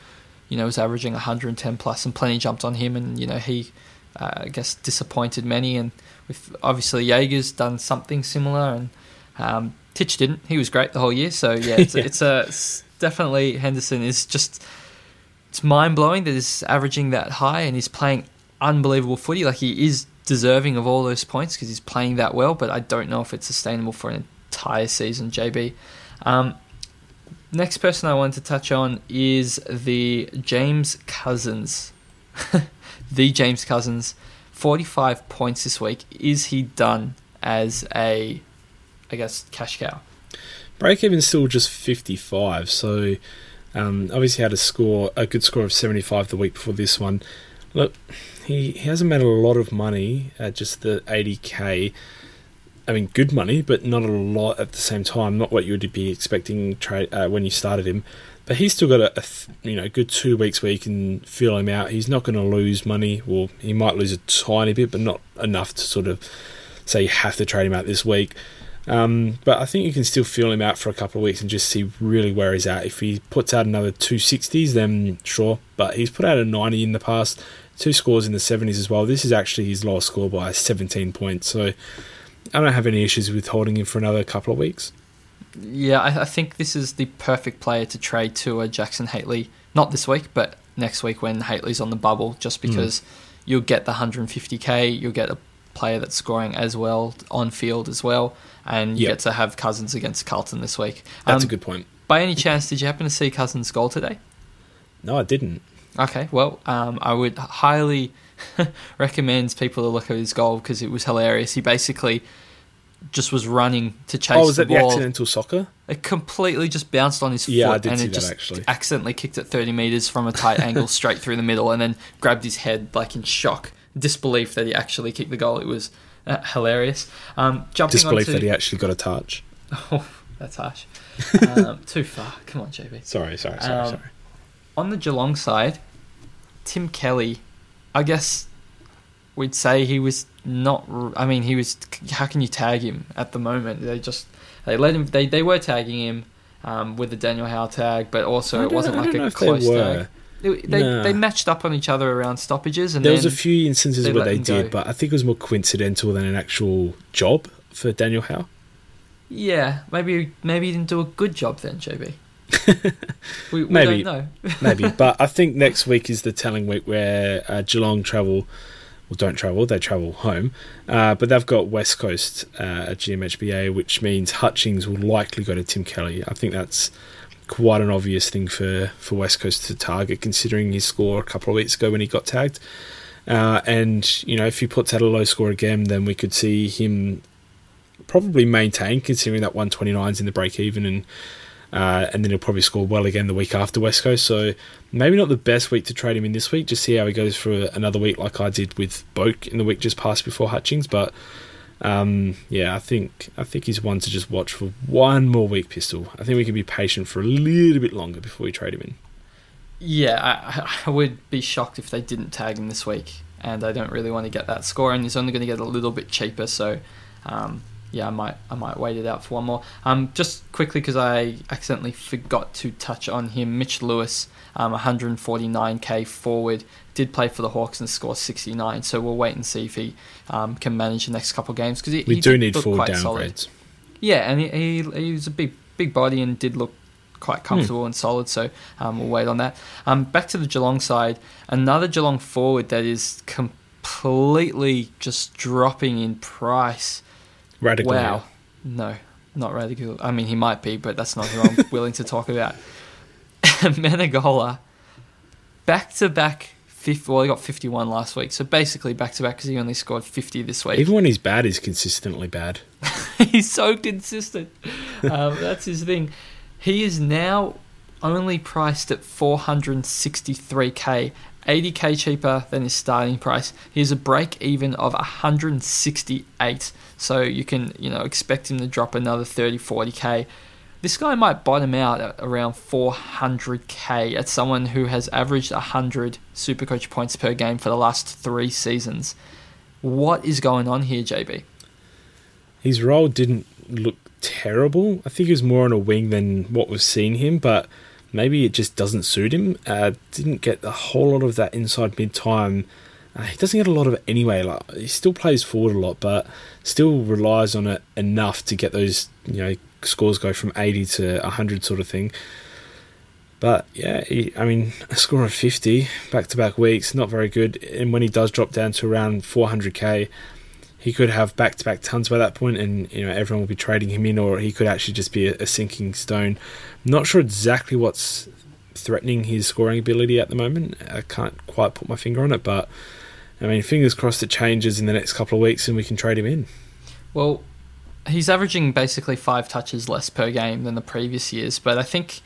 you know, was averaging 110 plus, and plenty jumped on him, and you know he, uh, I guess, disappointed many. And with obviously Jaeger's done something similar, and um, Titch didn't. He was great the whole year. So yeah, it's, yeah. it's a it's definitely Henderson is just it's mind blowing that he's averaging that high and he's playing unbelievable footy. Like he is deserving of all those points because he's playing that well. But I don't know if it's sustainable for an entire season. JB. Um, Next person I want to touch on is the James Cousins. the James Cousins, 45 points this week. Is he done as a, I guess, cash cow? Break even still just 55, so um, obviously had a score, a good score of 75 the week before this one. Look, he, he hasn't made a lot of money at just the 80k. I mean, good money, but not a lot at the same time. Not what you would be expecting uh, when you started him. But he's still got a, a you know good two weeks where you can feel him out. He's not going to lose money. Well, he might lose a tiny bit, but not enough to sort of say you have to trade him out this week. Um, but I think you can still feel him out for a couple of weeks and just see really where he's at. If he puts out another 260s, then sure. But he's put out a 90 in the past, two scores in the 70s as well. This is actually his lowest score by 17 points. So I don't have any issues with holding him for another couple of weeks. Yeah, I, I think this is the perfect player to trade to a Jackson Hately. Not this week, but next week when Hately's on the bubble, just because mm. you'll get the 150k, you'll get a player that's scoring as well on field as well and you yep. get to have Cousins against Carlton this week. That's um, a good point. By any chance, did you happen to see Cousins' goal today? No, I didn't. Okay, well, um, I would highly recommend people to look at his goal because it was hilarious. He basically just was running to chase oh, was the that ball. the accidental soccer? It completely just bounced on his yeah, foot and it just actually. accidentally kicked it 30 metres from a tight angle straight through the middle and then grabbed his head like in shock, disbelief that he actually kicked the goal. It was uh, hilarious. Um, jumping Disbelief onto... that he actually got a touch. Oh, that's harsh. um, too far. Come on, JB. Sorry, sorry, sorry, um, sorry. On the Geelong side, Tim Kelly, I guess we'd say he was not. I mean, he was. How can you tag him at the moment? They just they let him. They they were tagging him um, with the Daniel Howe tag, but also it wasn't like a close tag. They, they, nah. they, matched up on each other around stoppages, and there was a few instances they where they did, but I think it was more coincidental than an actual job for Daniel Howe. Yeah, maybe maybe he didn't do a good job then, JB. We, we maybe, don't know. maybe, but I think next week is the telling week where uh, Geelong travel. Well, don't travel; they travel home. Uh, but they've got West Coast uh, at GMHBA, which means Hutchings will likely go to Tim Kelly. I think that's quite an obvious thing for, for West Coast to target, considering his score a couple of weeks ago when he got tagged. Uh, and you know, if he puts out a low score again, then we could see him probably maintain, considering that 129 is in the break even, and uh, and then he'll probably score well again the week after West Coast. So maybe not the best week to trade him in this week. Just see how he goes for another week, like I did with Boak in the week just past before Hutchings. But um, yeah, I think I think he's one to just watch for one more week. Pistol. I think we can be patient for a little bit longer before we trade him in. Yeah, I, I would be shocked if they didn't tag him this week, and I don't really want to get that score. And he's only going to get a little bit cheaper, so um, yeah, I might I might wait it out for one more. Um, just quickly because I accidentally forgot to touch on him. Mitch Lewis, um, 149k forward did play for the Hawks and scored 69. So we'll wait and see if he um, can manage the next couple of games because we he do need forward downgrades. Solid. Yeah, and he, he, he was a big big body and did look quite comfortable mm. and solid. So um, we'll wait on that. Um, back to the Geelong side, another Geelong forward that is completely just dropping in price. Radical. Wow. No, not radical. I mean, he might be, but that's not who I'm willing to talk about. Menegola, back to back 50, well, he got 51 last week, so basically back to back because he only scored 50 this week. Even when he's bad, he's consistently bad. he's so consistent. Um, that's his thing. He is now only priced at 463k, 80k cheaper than his starting price. He has a break even of 168, so you can you know expect him to drop another 30, 40k this guy might bottom out at around 400k at someone who has averaged 100 Supercoach points per game for the last three seasons. What is going on here, JB? His role didn't look terrible. I think he was more on a wing than what we've seen him, but maybe it just doesn't suit him. Uh, didn't get a whole lot of that inside mid time. Uh, he doesn't get a lot of it anyway. Like he still plays forward a lot, but still relies on it enough to get those you know scores go from 80 to 100 sort of thing. But yeah, he, I mean, a score of 50 back to back weeks, not very good. And when he does drop down to around 400k, he could have back to back tons by that point, and you know everyone will be trading him in, or he could actually just be a, a sinking stone. not sure exactly what's threatening his scoring ability at the moment. I can't quite put my finger on it, but I mean, fingers crossed it changes in the next couple of weeks and we can trade him in. Well, he's averaging basically five touches less per game than the previous years, but I think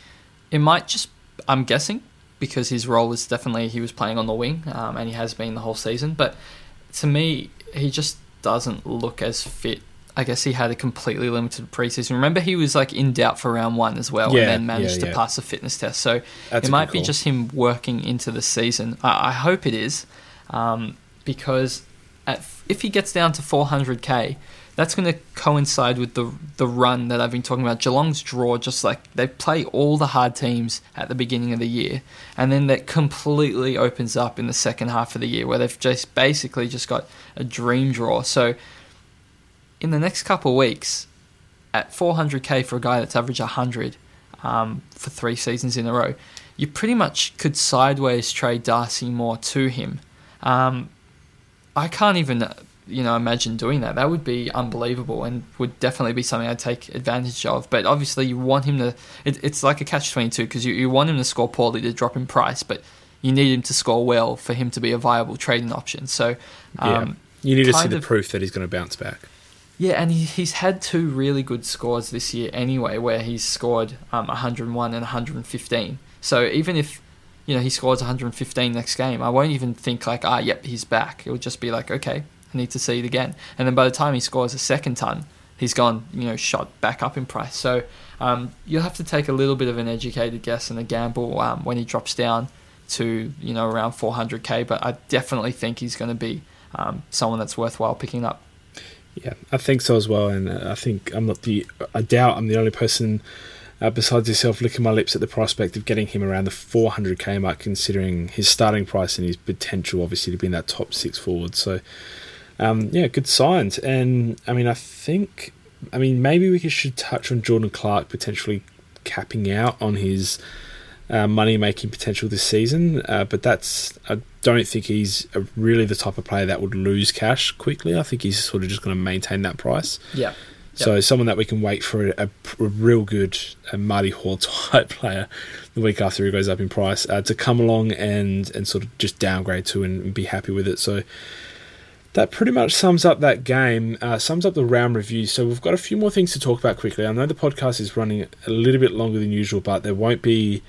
it might just, I'm guessing, because his role is definitely he was playing on the wing um, and he has been the whole season. But to me, he just doesn't look as fit. I guess he had a completely limited preseason. Remember, he was like in doubt for round one as well, yeah, and then managed yeah, yeah. to pass a fitness test. So That's it might be just him working into the season. I, I hope it is, um, because at, if he gets down to 400k, that's going to coincide with the the run that I've been talking about. Geelong's draw, just like they play all the hard teams at the beginning of the year, and then that completely opens up in the second half of the year, where they've just basically just got a dream draw. So, in the next couple of weeks, at 400k for a guy that's averaged 100 um, for three seasons in a row, you pretty much could sideways trade Darcy Moore to him. Um, I can't even you know imagine doing that. That would be unbelievable and would definitely be something I'd take advantage of. But obviously, you want him to. It, it's like a catch twenty two because you, you want him to score poorly to drop in price, but you need him to score well for him to be a viable trading option. So um, yeah, you need to see the proof that he's going to bounce back. Yeah, and he, he's had two really good scores this year anyway, where he's scored um, 101 and 115. So even if you know he scores 115 next game, I won't even think like, ah, yep, he's back. It'll just be like, okay, I need to see it again. And then by the time he scores a second ton, he's gone, you know, shot back up in price. So um, you'll have to take a little bit of an educated guess and a gamble um, when he drops down to you know around 400k. But I definitely think he's going to be um, someone that's worthwhile picking up. Yeah, I think so as well, and uh, I think I'm not the. I doubt I'm the only person. Uh, besides yourself, licking my lips at the prospect of getting him around the 400k mark, considering his starting price and his potential, obviously, to be in that top six forward. So, um, yeah, good signs. And I mean, I think, I mean, maybe we should touch on Jordan Clark potentially capping out on his uh, money making potential this season. Uh, but that's I don't think he's really the type of player that would lose cash quickly. I think he's sort of just going to maintain that price. Yeah. So yep. someone that we can wait for a, a, a real good a Marty Hore type player the week after he goes up in price uh, to come along and and sort of just downgrade to and, and, be happy with it. So that pretty much sums up that game. Uh, sums up the round review. So we've got a few more things to talk about quickly. I know the podcast is running a little bit longer than usual, but there won't be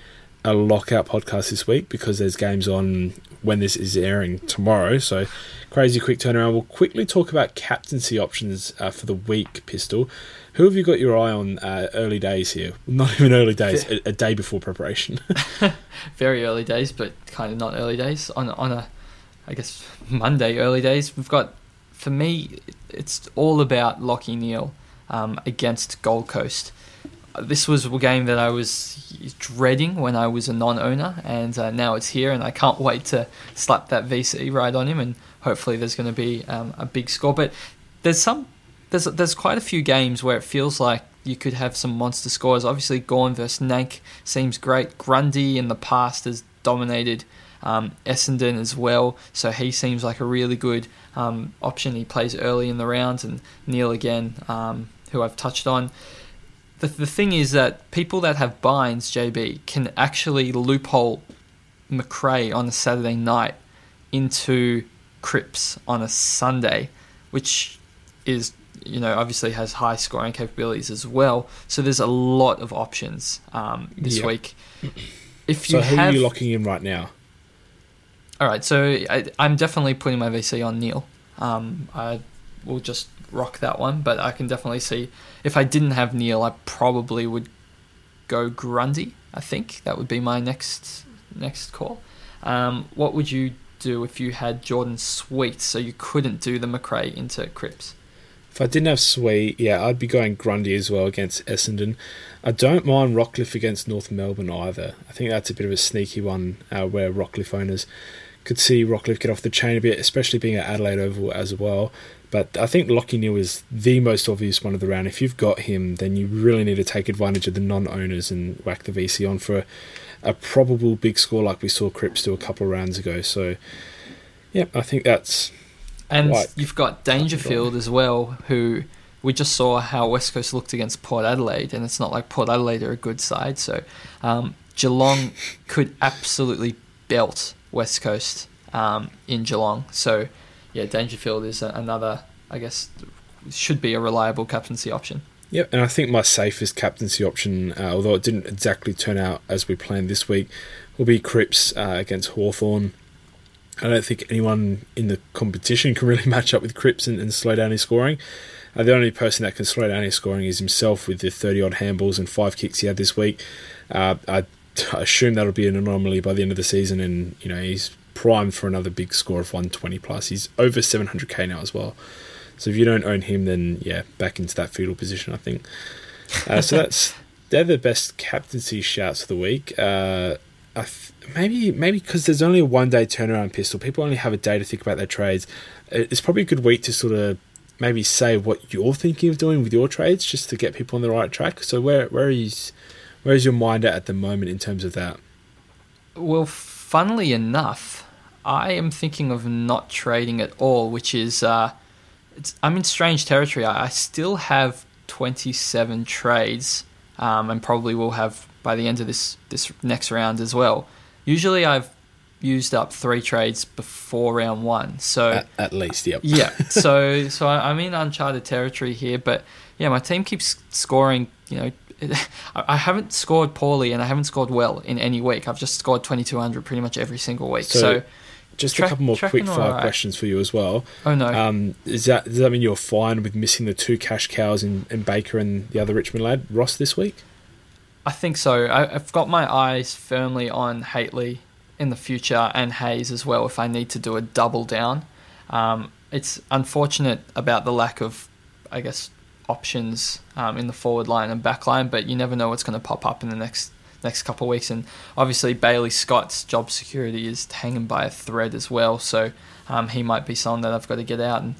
a lockout podcast this week because there's games on when this is airing tomorrow. So crazy quick turnaround. We'll quickly talk about captaincy options uh, for the week, Pistol. Who have you got your eye on uh, early days here? Not even early days, a, a day before preparation. Very early days, but kind of not early days. On on a, I guess Monday early days. We've got for me, it's all about Lachie Neale um, against Gold Coast this was a game that I was dreading when I was a non-owner, and uh, now it's here, and I can't wait to slap that VC right on him, and hopefully there's going to be um, a big score. But there's some, there's there's quite a few games where it feels like you could have some monster scores. Obviously, Gawn versus Nank seems great. Grundy in the past has dominated um, Essendon as well, so he seems like a really good um, option. He plays early in the round, and Neale again, um, who I've touched on the, the thing is that people that have binds, JB, can actually loophole Macrae on a Saturday night into Cripps on a Sunday, which is you know obviously has high scoring capabilities as well. So there's a lot of options um, this yeah. week. If you so who have, are you locking in right now? All right, so I, am definitely putting my VC on Neale. Um, I will just rock that one, but I can definitely see if I didn't have Neale, I probably would go Grundy. I think that would be my next next call. Um, what would you do if you had Jordan Sweet, so you couldn't do the Macrae into Cripps? If I didn't have Sweet, yeah, I'd be going Grundy as well against Essendon. I don't mind Rockliff against North Melbourne either. I think that's a bit of a sneaky one uh, where Rockliff owners could see Rockliff get off the chain a bit, especially being at Adelaide Oval as well. But I think Lachie Neale is the most obvious one of the round. If you've got him, then you really need to take advantage of the non-owners and whack the VC on for a, a probable big score like we saw Cripps do a couple of rounds ago. So, yeah, I think that's. And you've got Dangerfield as well, who we just saw how West Coast looked against Port Adelaide, and it's not like Port Adelaide are a good side. So um, Geelong could absolutely belt West Coast um, in Geelong. So yeah, Dangerfield is another, I guess, should be a reliable captaincy option. Yep, and I think my safest captaincy option, uh, although it didn't exactly turn out as we planned this week, will be Cripps uh, against Hawthorn. I don't think anyone in the competition can really match up with Cripps and, and slow down his scoring. Uh, the only person that can slow down his scoring is himself with the 30 odd handballs and five kicks he had this week. Uh, I assume that'll be an anomaly by the end of the season, and you know he's primed for another big score of 120 plus. He's over 700k now as well. So if you don't own him, then yeah, back into that fetal position, I think. Uh, so that's they're the best captaincy shouts of the week. Uh, th- maybe maybe because there's only a one day turnaround pistol, people only have a day to think about their trades. It's probably a good week to sort of maybe say what you're thinking of doing with your trades, just to get people on the right track. So where where is where is your mind at at the moment in terms of that? Well, funnily enough, I am thinking of not trading at all, which is uh, I'm in strange territory. I, I still have 27 trades, um, and probably will have by the end of this this next round as well. Usually, I've used up three trades before round one, so at, at least, yep. yeah. So so I'm in uncharted territory here, but yeah, my team keeps scoring. You know, I haven't scored poorly and I haven't scored well in any week. I've just scored 2200 pretty much every single week. So, so just tra- a couple more quick fire right. questions for you as well. Oh no. Um, is that does that mean you're fine with missing the two cash cows in, in Baker and the other Richmond lad Ross this week? I think so. I, have got my eyes firmly on Hately in the future and Hayes as well if I need to do a double down. Um, it's unfortunate about the lack of, I guess, options um, in the forward line and back line, but you never know what's going to pop up in the next next couple of weeks. And obviously, Bailey Scott's job security is hanging by a thread as well, so um, he might be someone that I've got to get out. And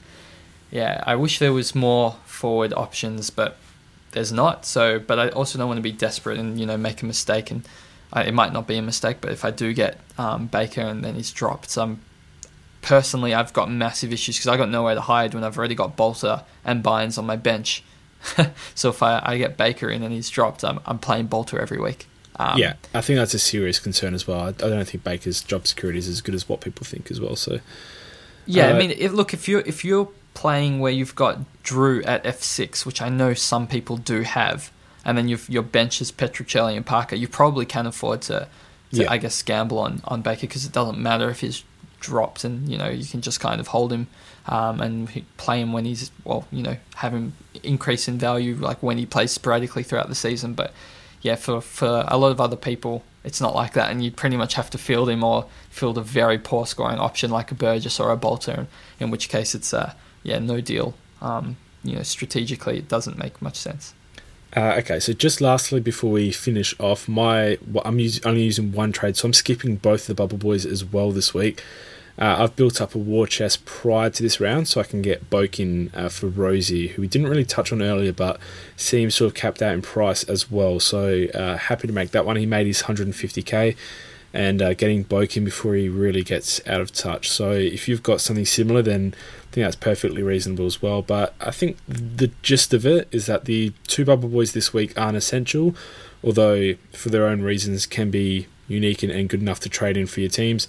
yeah, I wish there was more forward options, but there's not. So, but I also don't want to be desperate and you know make a mistake. And I, it might not be a mistake, but if I do get um, Baker and then he's dropped, so I'm personally, I've got massive issues because I got nowhere to hide when I've already got Balta and Bynes on my bench. so if I, I, get Baker in and he's dropped, I'm, I'm playing Balta every week. Um, yeah, I think that's a serious concern as well. I, I, don't think Baker's job security is as good as what people think as well. So, yeah, uh, I mean, if, look, if you're if you're playing where you've got Drew at F6, which I know some people do have, and then you've, your bench is Petruccelle and Parker, you probably can afford to, to yeah. I guess, gamble on, on Baker because it doesn't matter if he's dropped, and you know you can just kind of hold him um, and play him when he's well, you know, have him increase in value like when he plays sporadically throughout the season. But yeah, for for a lot of other people, it's not like that, and you pretty much have to field him or field a very poor scoring option like a Burgess or a Balta, in which case it's uh, yeah no deal. Um, you know, strategically, it doesn't make much sense. Uh, okay, so just lastly, before we finish off, my well, I'm only using one trade, so I'm skipping both the Bubble Boys as well this week. Uh, I've built up a war chest prior to this round so I can get Boak in uh, for Rosie, who we didn't really touch on earlier, but seems sort of capped out in price as well. So uh, happy to make that one. He made his 150k and uh, getting Boak in before he really gets out of touch. So if you've got something similar, then I think that's perfectly reasonable as well. But I think the gist of it is that the two Bubble Boys this week aren't essential, although for their own reasons can be unique and, and good enough to trade in for your teams.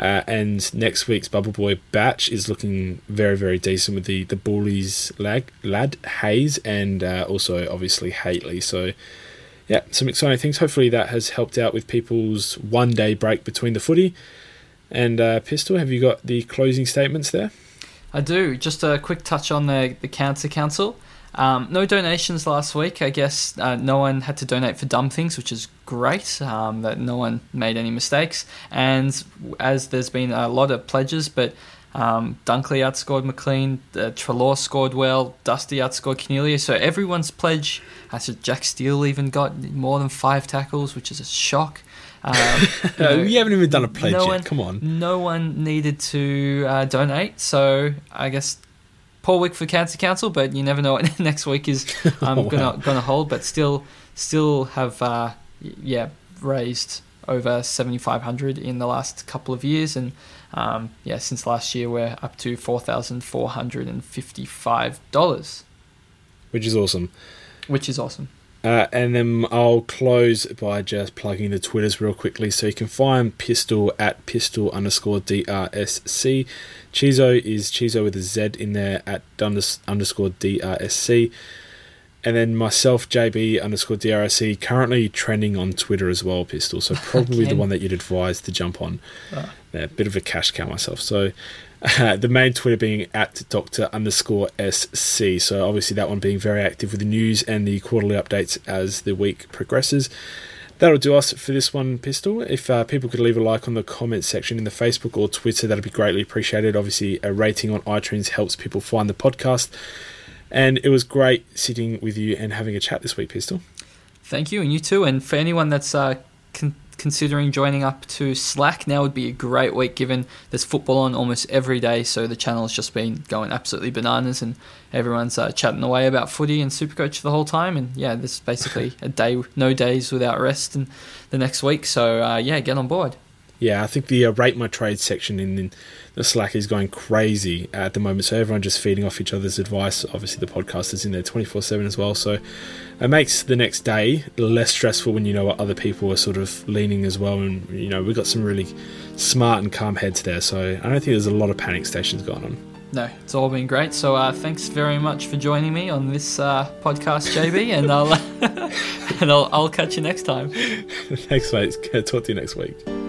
Uh, and next week's Bubble Boy batch is looking very, very decent with the the Bullies lag, lad Hayes and uh, also obviously Hately. So yeah, some exciting things. Hopefully that has helped out with people's one day break between the footy. And uh, Pistol, have you got the closing statements there? I do. Just a quick touch on the the Cancer Council. Um, no donations last week. I guess uh, no one had to donate for dumb things, which is great. Um, that no one made any mistakes. And as there's been a lot of pledges, but um, Dunkley outscored McLean, uh, Treloar scored well, Dusty outscored Coniglio. So everyone's pledge. I said Jack Steele even got more than five tackles, which is a shock. Um, you, know, you, haven't even done a pledge no yet. One, Come on. No one needed to uh, donate, so I guess poor week for Cancer Council, but you never know what next week is um, oh, wow. gonna gonna hold. But still, still have uh, yeah raised over seventy five hundred in the last couple of years, and um, yeah, since last year we're up to four thousand four hundred and fifty five dollars, which is awesome. Which is awesome. Uh, and then I'll close by just plugging the Twitters real quickly. So you can find Pistol at pistol underscore DRSC. Chizo is Chizo with a Z in there at underscore DRSC. And then myself, JB underscore DRSC, currently trending on Twitter as well, Pistol. So probably the one that you'd advise to jump on. Oh. Yeah, bit of a cash cow myself. So the main Twitter being at Doctor underscore SC. So obviously that one being very active with the news and the quarterly updates as the week progresses. That'll do us for this one, Pistol. If uh, people could leave a like on the comments section in the Facebook or Twitter, that'd be greatly appreciated. Obviously, a rating on iTunes helps people find the podcast. And it was great sitting with you and having a chat this week, Pistol. Thank you, and you too. And for anyone that's uh, considering joining up to Slack, now would be a great week given there's football on almost every day. So the channel's just been going absolutely bananas, and everyone's uh, chatting away about footy and Supercoach the whole time. And yeah, this is basically a day, no days without rest, and the next week. So uh, yeah, get on board. Yeah, I think the uh, rate my trade section in, in the Slack is going crazy at the moment. So everyone just feeding off each other's advice. Obviously, the podcast is in there twenty four seven as well. So it makes the next day less stressful when you know what other people are sort of leaning as well. And you know we've got some really smart and calm heads there. So I don't think there's a lot of panic stations going on. No, it's all been great. So uh, thanks very much for joining me on this uh, podcast, JB, and I'll and I'll, I'll catch you next time. Thanks, mate. Talk to you next week.